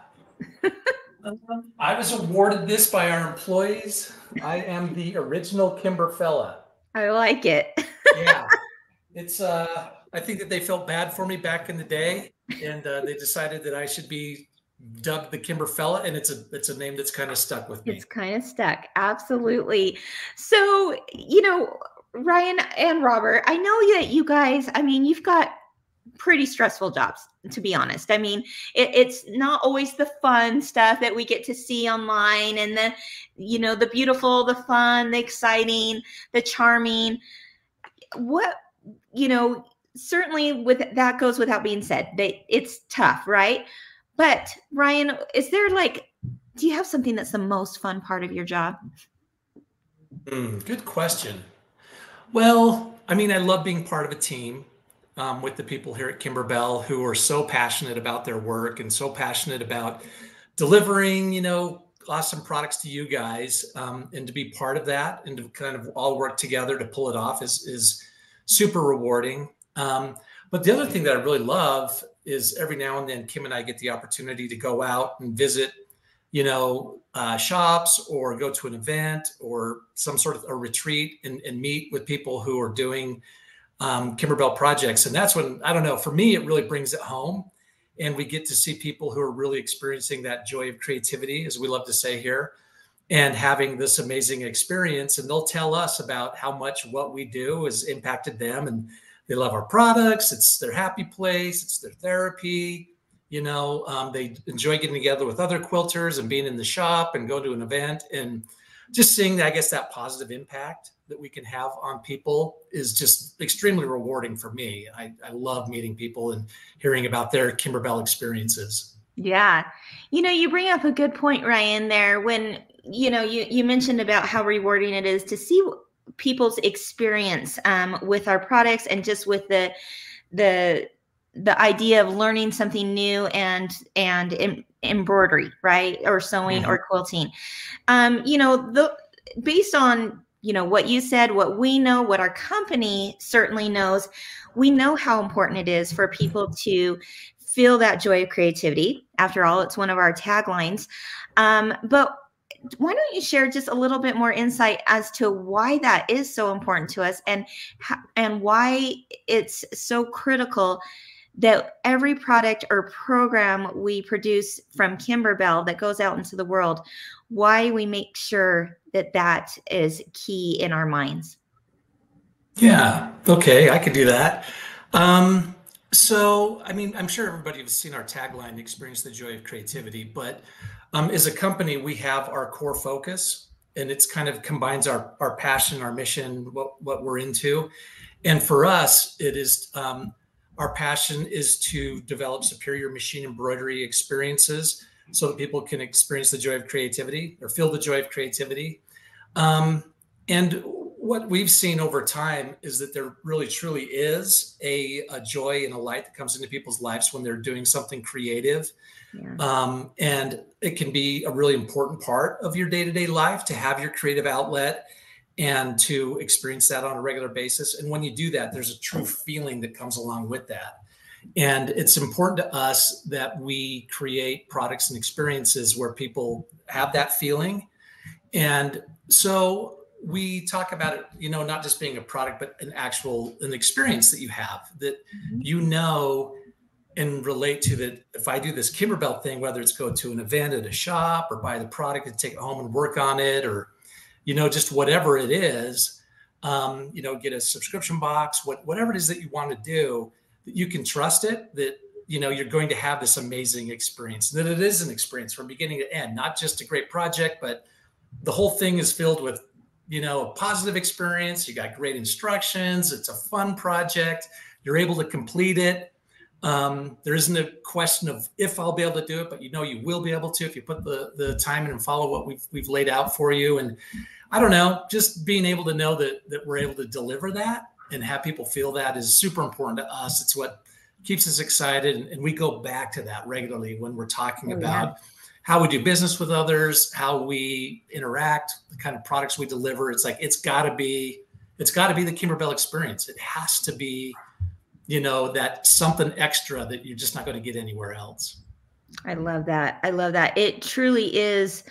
I was awarded this by our employees. I am the original Kimberfella. I like it. yeah. It's uh I think that they felt bad for me back in the day and uh, they decided that I should be dubbed the Kimberfella, and it's a it's a name that's kind of stuck with me. It's kind of stuck, absolutely. So you know, Ryan and Robert, I know that you guys. I mean, you've got pretty stressful jobs to be honest i mean it, it's not always the fun stuff that we get to see online and the you know the beautiful the fun the exciting the charming what you know certainly with that goes without being said that it's tough right but Ryan, is there like, do you have something that's the most fun part of your job? Mm, good question. Well, I mean, I love being part of a team um, with the people here at Kimberbell who are so passionate about their work and so passionate about delivering, you know, awesome products to you guys. Um, and to be part of that and to kind of all work together to pull it off is is super rewarding. Um, but the other thing that I really love is every now and then Kim and I get the opportunity to go out and visit, you know, uh, shops or go to an event or some sort of a retreat and, and meet with people who are doing um, Kimberbell projects. And that's when, I don't know, for me, it really brings it home. and we get to see people who are really experiencing that joy of creativity, as we love to say here, and having this amazing experience. And they'll tell us about how much what we do has impacted them, and they love our products. It's their happy place. It's their therapy. You know, um, they enjoy getting together with other quilters and being in the shop and go to an event and just seeing, I guess, that positive impact that we can have on people is just extremely rewarding for me. I, I love meeting people and hearing about their Kimberbell experiences. Yeah. You know, you bring up a good point, Ryan, there when, you know, you, you mentioned about how rewarding it is to see people's experience um, with our products and just with the, the, the idea of learning something new and and em- embroidery right? Or sewing mm-hmm. or quilting. Um you know the based on you know what you said what we know what our company certainly knows we know how important it is for people to feel that joy of creativity. After all it's one of our taglines. Um, but why don't you share just a little bit more insight as to why that is so important to us and and why it's so critical that every product or program we produce from Kimberbell that goes out into the world, why we make sure that that is key in our minds. Yeah, okay, I could do that. Um, so, I mean, I'm sure everybody has seen our tagline, Experience the Joy of Creativity, but um, as a company, we have our core focus and it's kind of combines our, our passion, our mission, what, what we're into. And for us, it is um, our passion is to develop superior machine embroidery experiences so that people can experience the joy of creativity or feel the joy of creativity. Um, and what we've seen over time is that there really truly is a, a, joy and a light that comes into people's lives when they're doing something creative. Yeah. Um, and it can be a really important part of your day to day life to have your creative outlet and to experience that on a regular basis. And when you do that, there's a true feeling that comes along with that. And it's important to us that we create products and experiences where people have that feeling. And so we talk about it, you know, not just being a product, but an actual an experience that you have that mm-hmm. you know and relate to that if I do this Kimberbell thing, whether it's go to an event at a shop or buy the product and take it home and work on it or you know, just whatever it is, um, you know, get a subscription box, what, whatever it is that you want to do, that you can trust it, that, you know, you're going to have this amazing experience, that it is an experience from beginning to end, not just a great project, but the whole thing is filled with, you know, a positive experience. You got great instructions. It's a fun project. You're able to complete it. Um, there isn't a question of if I'll be able to do it, but you know you will be able to if you put the the time in and follow what we've we've laid out for you. And I don't know, just being able to know that that we're able to deliver that and have people feel that is super important to us. It's what keeps us excited, and, and we go back to that regularly when we're talking oh, about. Yeah. How we do business with others, how we interact, the kind of products we deliver. It's like it's got to be, it's got to be the Kimberbell experience. It has to be you know, that something extra that you're just not going to get anywhere else. I love that. I love that. It truly is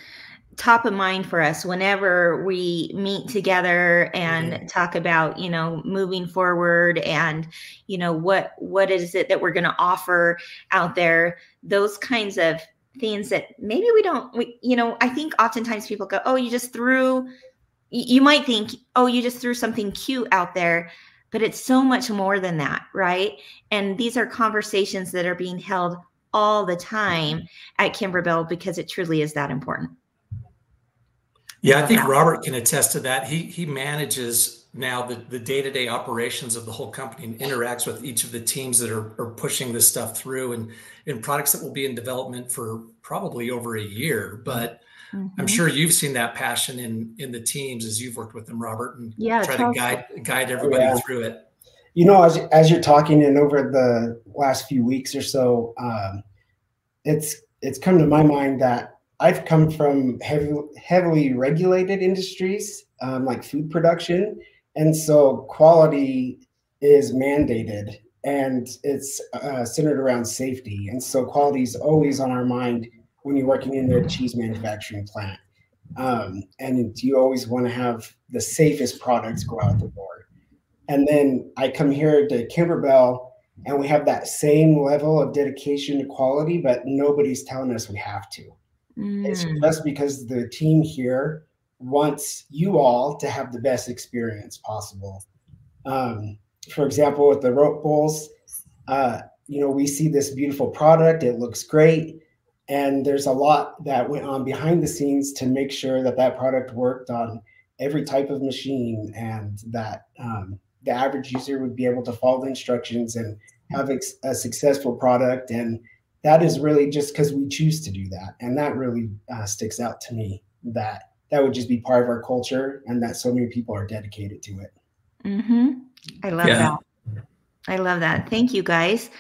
top of mind for us whenever we meet together and mm-hmm. talk about you know moving forward and you know what what is it that we're going to offer out there those kinds of things that maybe we don't we, you know i think oftentimes people go oh you just threw you might think oh you just threw something cute out there but it's so much more than that, right? And these are conversations that are being held all the time at Kimberbell because it truly is that important. Yeah, I think Robert can attest to that. He he manages now the, the day-to-day operations of the whole company and interacts with each of the teams that are, are pushing this stuff through and in products that will be in development for probably over a year. But Mm-hmm. I'm sure you've seen that passion in in the teams as you've worked with them, Robert, and yeah, try to guide guide everybody yeah. through it. You know, as as you're talking, and over the last few weeks or so, um, it's it's come to my mind that I've come from heavy, heavily regulated industries um, like food production, and so quality is mandated and it's uh, centered around safety, and so quality is always on our mind when you're working in a cheese manufacturing plant. Um, and you always want to have the safest products go out the door. And then I come here to Kimberbell, and we have that same level of dedication to quality, but nobody's telling us we have to. Mm. It's just because the team here wants you all to have the best experience possible. Um, for example, with the rope bowls, uh, you know, we see this beautiful product, it looks great. And there's a lot that went on behind the scenes to make sure that that product worked on every type of machine and that um, the average user would be able to follow the instructions and have a successful product. And that is really just because we choose to do that. And that really uh, sticks out to me that that would just be part of our culture and that so many people are dedicated to it. Mm-hmm. I love yeah. that. I love that. Thank you guys.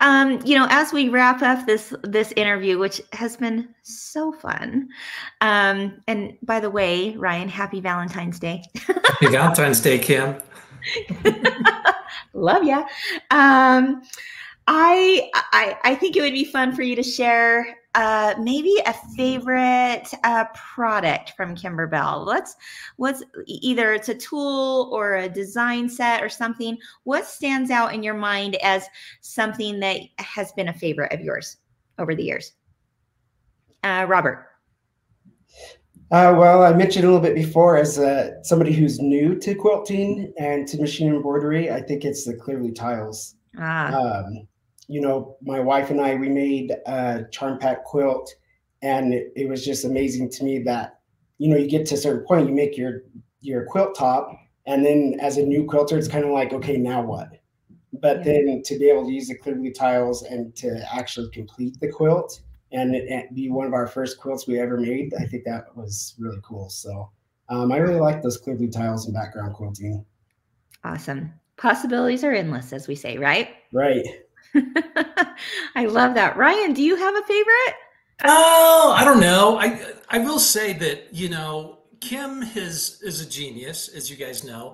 Um, you know, as we wrap up this this interview, which has been so fun. Um, and by the way, Ryan, happy Valentine's Day. happy Valentine's Day, Kim. Love ya. Um, I, I I think it would be fun for you to share uh, maybe a favorite uh, product from Kimberbell. Let's what's either it's a tool or a design set or something. What stands out in your mind as something that has been a favorite of yours over the years? Uh, Robert. Uh, well, I mentioned a little bit before as uh, somebody who's new to quilting and to machine embroidery, I think it's the Clear Blue tiles. Ah. Um, you know, my wife and I, we made a charm pack quilt, and it, it was just amazing to me that, you know, you get to a certain point, you make your your quilt top, and then as a new quilter, it's kind of like, okay, now what? But yeah. then to be able to use the Clearblue tiles and to actually complete the quilt and it, be one of our first quilts we ever made, I think that was really cool. So um, I really like those Clearblue tiles and background quilting. Awesome. Possibilities are endless, as we say, right? Right. I love that. Ryan, do you have a favorite? Oh, I don't know. I I will say that, you know, Kim is is a genius, as you guys know.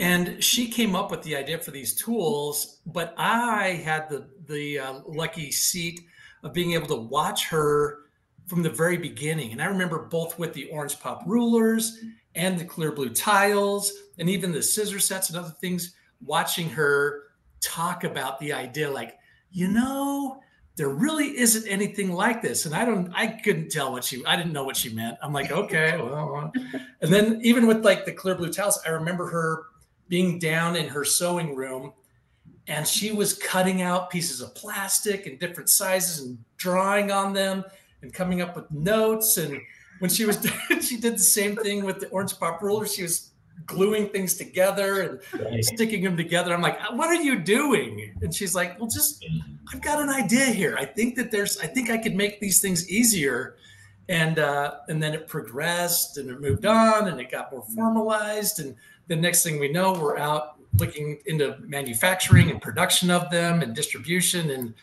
And she came up with the idea for these tools, but I had the the uh, lucky seat of being able to watch her from the very beginning. And I remember both with the orange pop rulers and the clear blue tiles and even the scissor sets and other things, watching her talk about the idea like, you know, there really isn't anything like this. And I don't, I couldn't tell what she, I didn't know what she meant. I'm like, okay, well, and then even with like the clear blue tiles, I remember her being down in her sewing room and she was cutting out pieces of plastic in different sizes and drawing on them and coming up with notes. And when she was, she did the same thing with the orange pop ruler. She was gluing things together and right. sticking them together. I'm like, what are you doing? And she's like, well, just, I've got an idea here. I think that there's, I think I could make these things easier. And, uh, and then it progressed and it moved on and it got more formalized. And the next thing we know, we're out looking into manufacturing and production of them and distribution. And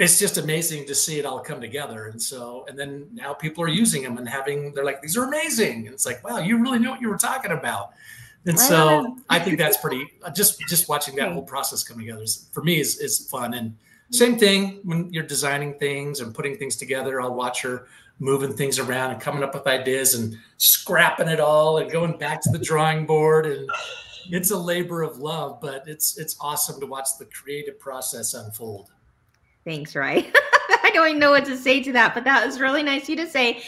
it's just amazing to see it all come together. And so, and then now people are using them and having, they're like, these are amazing. And it's like, wow, you really knew what you were talking about. And so I think that's pretty, uh, just, just watching that whole process come together is, for me is, is fun. And same thing when you're designing things and putting things together, I'll watch her moving things around and coming up with ideas and scrapping it all and going back to the drawing board and it's a labor of love but it's it's awesome to watch the creative process unfold Thanks, Ray. I don't even know what to say to that, but that was really nice of you to say.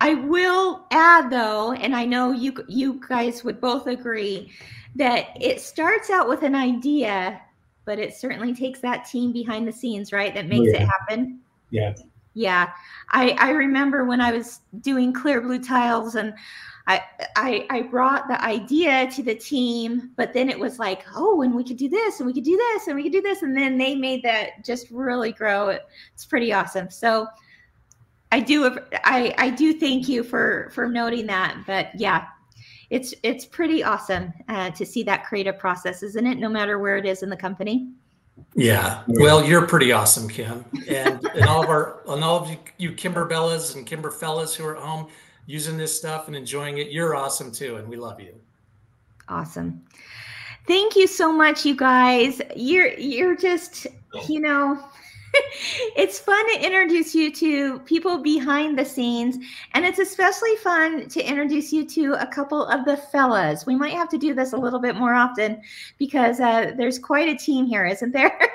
I will add though, and I know you you guys would both agree that it starts out with an idea, but it certainly takes that team behind the scenes, right? That makes yeah. it happen. Yeah. Yeah. I I remember when I was doing clear blue tiles and I, I I brought the idea to the team, but then it was like, oh, and we could do this, and we could do this, and we could do this, and then they made that just really grow. It's pretty awesome. So I do I I do thank you for for noting that. But yeah, it's it's pretty awesome uh, to see that creative process, isn't it? No matter where it is in the company. Yeah. Well, you're pretty awesome, Kim, and and all of our and all of you, you Kimberbellas and Kimber fellas who are at home using this stuff and enjoying it. You're awesome too, and we love you. Awesome. Thank you so much, you guys. You're you're just, you know, it's fun to introduce you to people behind the scenes, and it's especially fun to introduce you to a couple of the fellas. We might have to do this a little bit more often because uh, there's quite a team here, isn't there?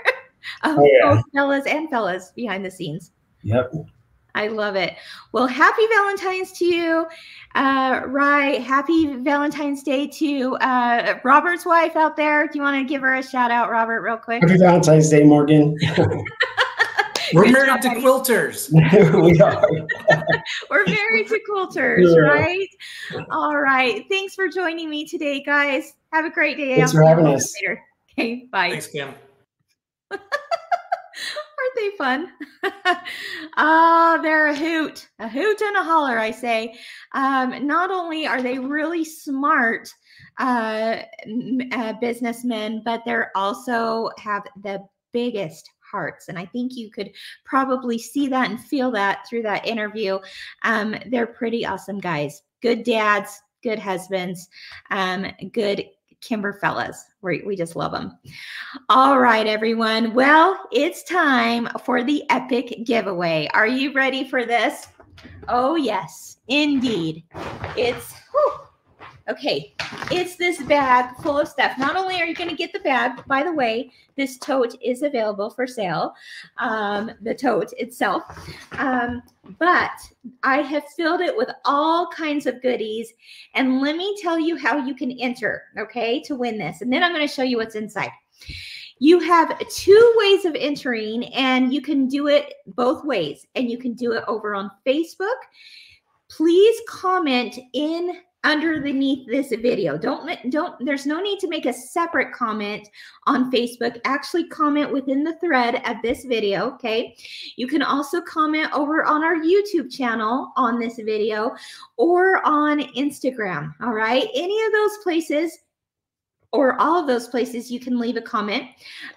Oh, Oh, yeah. both fellas and fellas behind the scenes. Yep. I love it. Well, happy Valentine's to you, uh, Rye. Happy Valentine's Day to uh, Robert's wife out there. Do you want to give her a shout out, Robert, real quick? Happy Valentine's Day, Morgan. We're married to quilters. we are. We're married to quilters, Yeah. right? All right. Thanks for joining me today, guys. Have a great day. Thanks I'll for having us. Later. Okay, bye. Thanks, Kim. Aren't they fun? Ah, they're a hoot, a hoot and a holler, I say. Um, not only are they really smart uh, uh, businessmen, but they're also have the biggest hearts. And I think you could probably see that and feel that through that interview. Um, they're pretty awesome guys, good dads, good husbands, um, good Kimber fellas. We, we just love them. All right, everyone. Well, it's time for the epic giveaway. Are you ready for this? Oh, yes, indeed. It's whew. Okay. It's this bag full of stuff. Not only are you going to get the bag, by the way, this tote is available for sale, um, the tote itself. Um, but I have filled it with all kinds of goodies. And let me tell you how you can enter, okay, to win this. And then I'm going to show you what's inside. You have two ways of entering, and you can do it both ways. And you can do it over on Facebook. Please comment in underneath this video. Don't don't there's no need to make a separate comment on Facebook. Actually comment within the thread of this video, okay? You can also comment over on our YouTube channel on this video or on Instagram, all right? Any of those places or all of those places, you can leave a comment.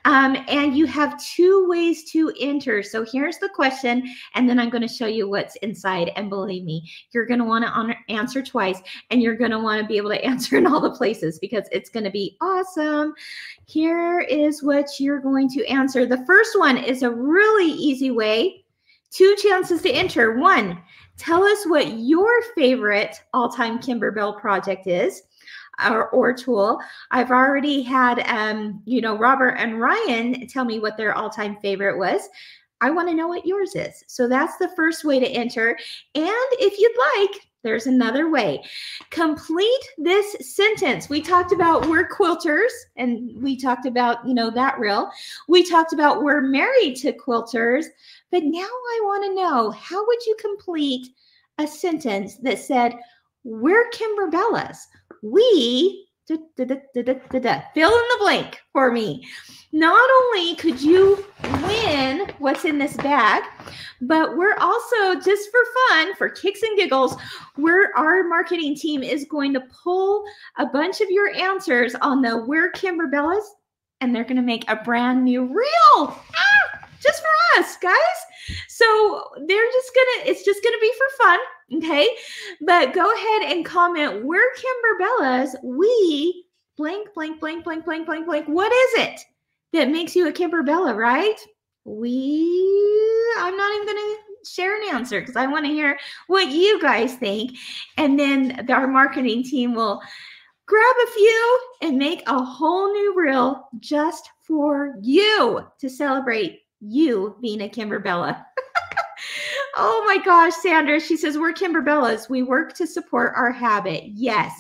Um, and you have two ways to enter. So here's the question, and then I'm going to show you what's inside. And believe me, you're going to want to answer twice, and you're going to want to be able to answer in all the places because it's going to be awesome. Here is what you're going to answer. The first one is a really easy way. Two chances to enter. One, tell us what your favorite all time Kimberbell project is or, or tool. I've already had, um, you know, Robert and Ryan tell me what their all time favorite was. I want to know what yours is. So that's the first way to enter. And if you'd like, there's another way. Complete this sentence. We talked about we're quilters and we talked about, you know, that real. We talked about we're married to quilters, but now I want to know how would you complete a sentence that said, we're Kimberbellas. We da, da, da, fill in the blank for me. Not only could you win what's in this bag, but we're also just for fun, for kicks and giggles, we're our marketing team is going to pull a bunch of your answers on the We're Kimberbellas, and they're going to make a brand new reel. Ah, just for us, guys. So they're just gonna, it's just gonna be for fun. Okay. But go ahead and comment, we're Kimberbellas. We blank, blank, blank, blank, blank, blank, blank. What is it that makes you a Kimberbella, right? We, I'm not even gonna share an answer because I want to hear what you guys think. And then our marketing team will grab a few and make a whole new reel just for you to celebrate you being a Kimberbella. oh my gosh, Sandra, she says, We're Kimberbellas. We work to support our habit. Yes,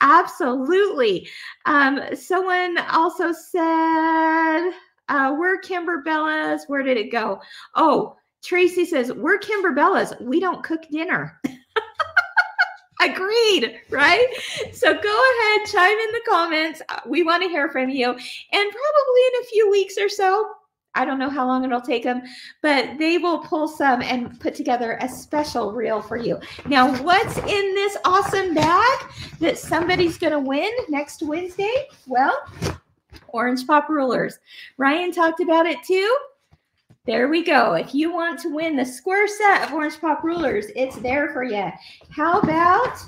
absolutely. Um, someone also said, uh, We're Kimberbellas. Where did it go? Oh, Tracy says, We're Kimberbellas. We don't cook dinner. Agreed, right? So go ahead, chime in the comments. Uh, We want to hear from you. And probably in a few weeks or so, I don't know how long it'll take them, but they will pull some and put together a special reel for you. Now, what's in this awesome bag that somebody's going to win next Wednesday? Well, Orange Pop Rulers. Ryan talked about it too. There we go. If you want to win the square set of Orange Pop Rulers, it's there for you. How about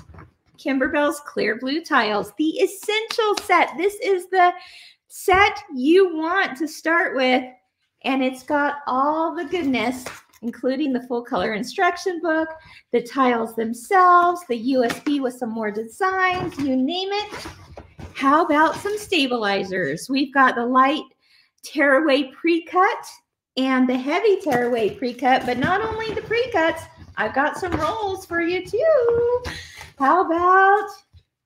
Kimberbell's Clear Blue Tiles, the essential set? This is the set you want to start with, and it's got all the goodness, including the full color instruction book, the tiles themselves, the USB with some more designs, you name it. How about some stabilizers? We've got the light tearaway pre-cut and the heavy tearaway pre-cut, but not only the pre-cuts, I've got some rolls for you too. How about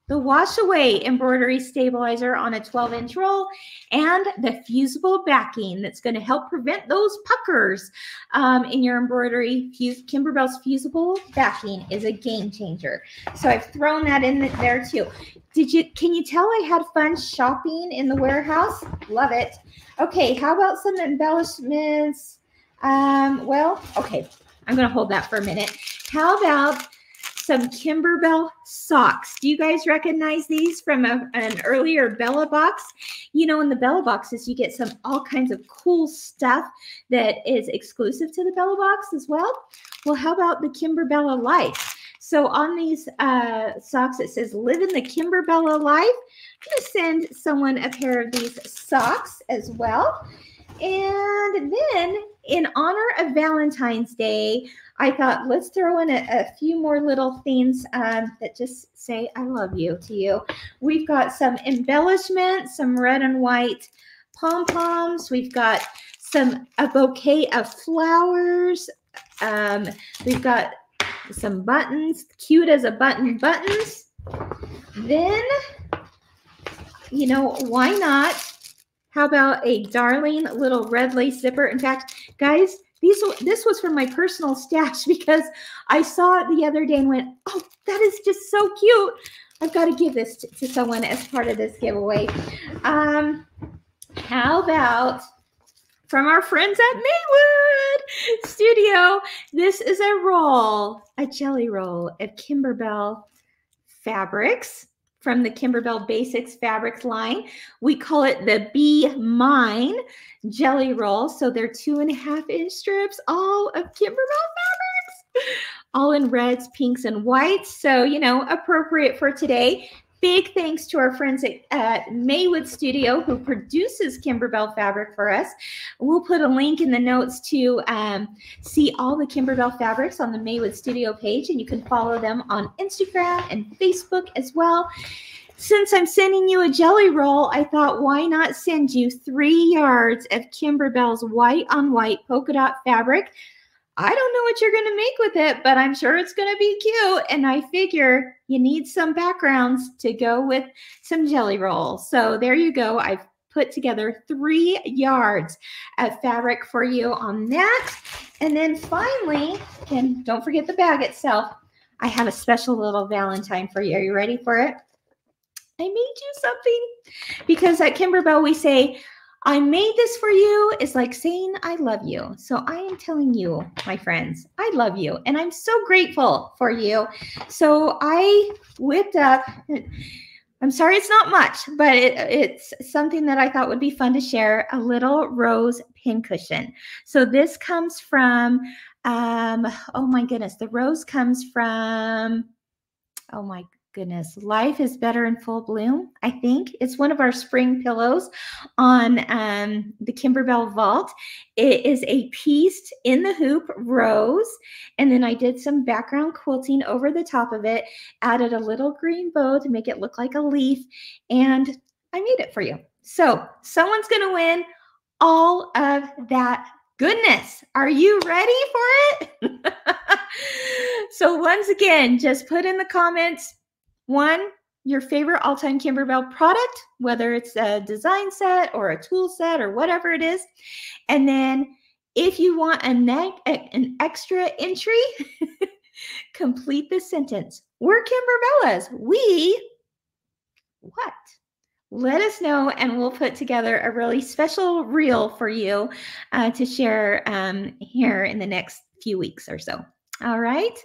the wash away embroidery stabilizer on a 12 inch roll and the fusible backing that's going to help prevent those puckers um, in your embroidery. Kimberbell's fusible backing is a game changer. So I've thrown that in there too. Did you, can you tell I had fun shopping in the warehouse? Love it. Okay, how about some embellishments? Um, well, okay, I'm going to hold that for a minute. How about some Kimberbell socks. Do you guys recognize these from a, an earlier Bella box? You know, in the Bella boxes, you get some all kinds of cool stuff that is exclusive to the Bella box as well. Well, how about the Kimberbella Life? So on these uh, socks, it says live in the Kimberbella life. I'm to send someone a pair of these socks as well. And then in honor of Valentine's Day, I thought let's throw in a, a few more little things um, that just say I love you to you. We've got some embellishment, some red and white pom poms. We've got some a bouquet of flowers. Um, we've got some buttons, cute as a button buttons. Then, you know, why not how about a darling little red lace zipper? In fact, guys, these this was from my personal stash because I saw it the other day and went, oh, that is just so cute. I've got to give this to, to someone as part of this giveaway. Um, how about from our friends at Maywood Studio? This is a roll, a jelly roll of Kimberbell fabrics from the Kimberbell Basics Fabrics line. We call it the Be Mine Jelly Roll. So they're two and a half inch strips, all of Kimberbell fabrics, all in reds, pinks, and whites. So, you know, appropriate for today. Big thanks to our friends at, at, Maywood Studio who produces Kimberbell fabric for us. We'll put a link in the notes to um, see all the Kimberbell fabrics on the Maywood Studio page, and you can follow them on Instagram and Facebook as well. Since I'm sending you a jelly roll, I thought why not send you three yards of Kimberbell's white on white polka dot fabric I don't know what you're going to make with it, but I'm sure it's going to be cute. And I figure you need some backgrounds to go with some jelly rolls. So there you go. I've put together three yards of fabric for you on that. And then finally, and don't forget the bag itself, I have a special little Valentine for you. Are you ready for it? I made you something because at Kimberbell we say, I made this for you is like saying I love you. So I am telling you, my friends, I love you and I'm so grateful for you. So I whipped up I'm sorry it's not much, but it, it's something that I thought would be fun to share a little rose pincushion. So this comes from um oh my goodness, the rose comes from oh my goodness, life is better in full bloom. I think it's one of our spring pillows on um, the Kimberbell Vault. It is a pieced in the hoop rose, and then I did some background quilting over the top of it, added a little green bow to make it look like a leaf, and I made it for you. So someone's going to win all of that goodness. Are you ready for it? so once again, just put in the comments one, your favorite all time Kimberbell product, whether it's a design set or a tool set or whatever it is. And then if you want a an extra entry, complete the sentence. We're Kimberbellas. We what? Let us know, and we'll put together a really special reel for you uh, to share um, here in the next few weeks or so. All right.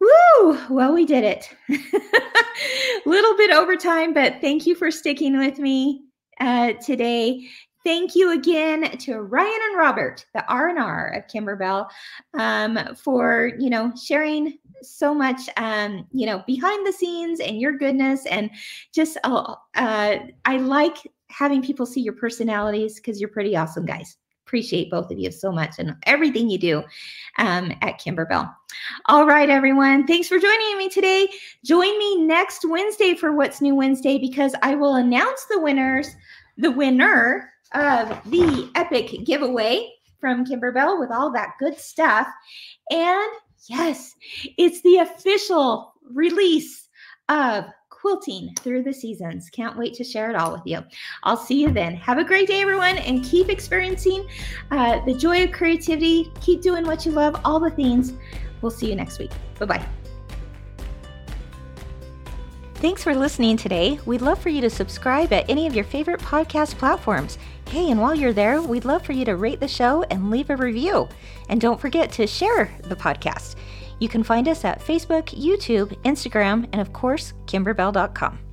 Woo! Well, we did it. A little bit over time, but thank you for sticking with me uh, today. Thank you again to Ryan and Robert, the R and R of Kimberbell, um, for you know sharing so much, um, you know, behind the scenes and your goodness, and just uh, uh, I like having people see your personalities because you're pretty awesome guys appreciate both of you so much and everything you do um, at Kimberbell. All right, everyone. Thanks for joining me today. Join me next Wednesday for What's New Wednesday because I will announce the winners, the winner of the epic giveaway from Kimberbell with all that good stuff. And yes, it's the official release of quilting through the seasons. Can't wait to share it all with you. I'll see you then. Have a great day, everyone, and keep experiencing uh, the joy of creativity. Keep doing what you love, all the things. We'll see you next week. Bye bye. Thanks for listening today. We'd love for you to subscribe at any of your favorite podcast platforms. Hey, and while you're there, we'd love for you to rate the show and leave a review. And don't forget to share the podcast. You can find us at Facebook, YouTube, Instagram, and of course, kimberbell.com.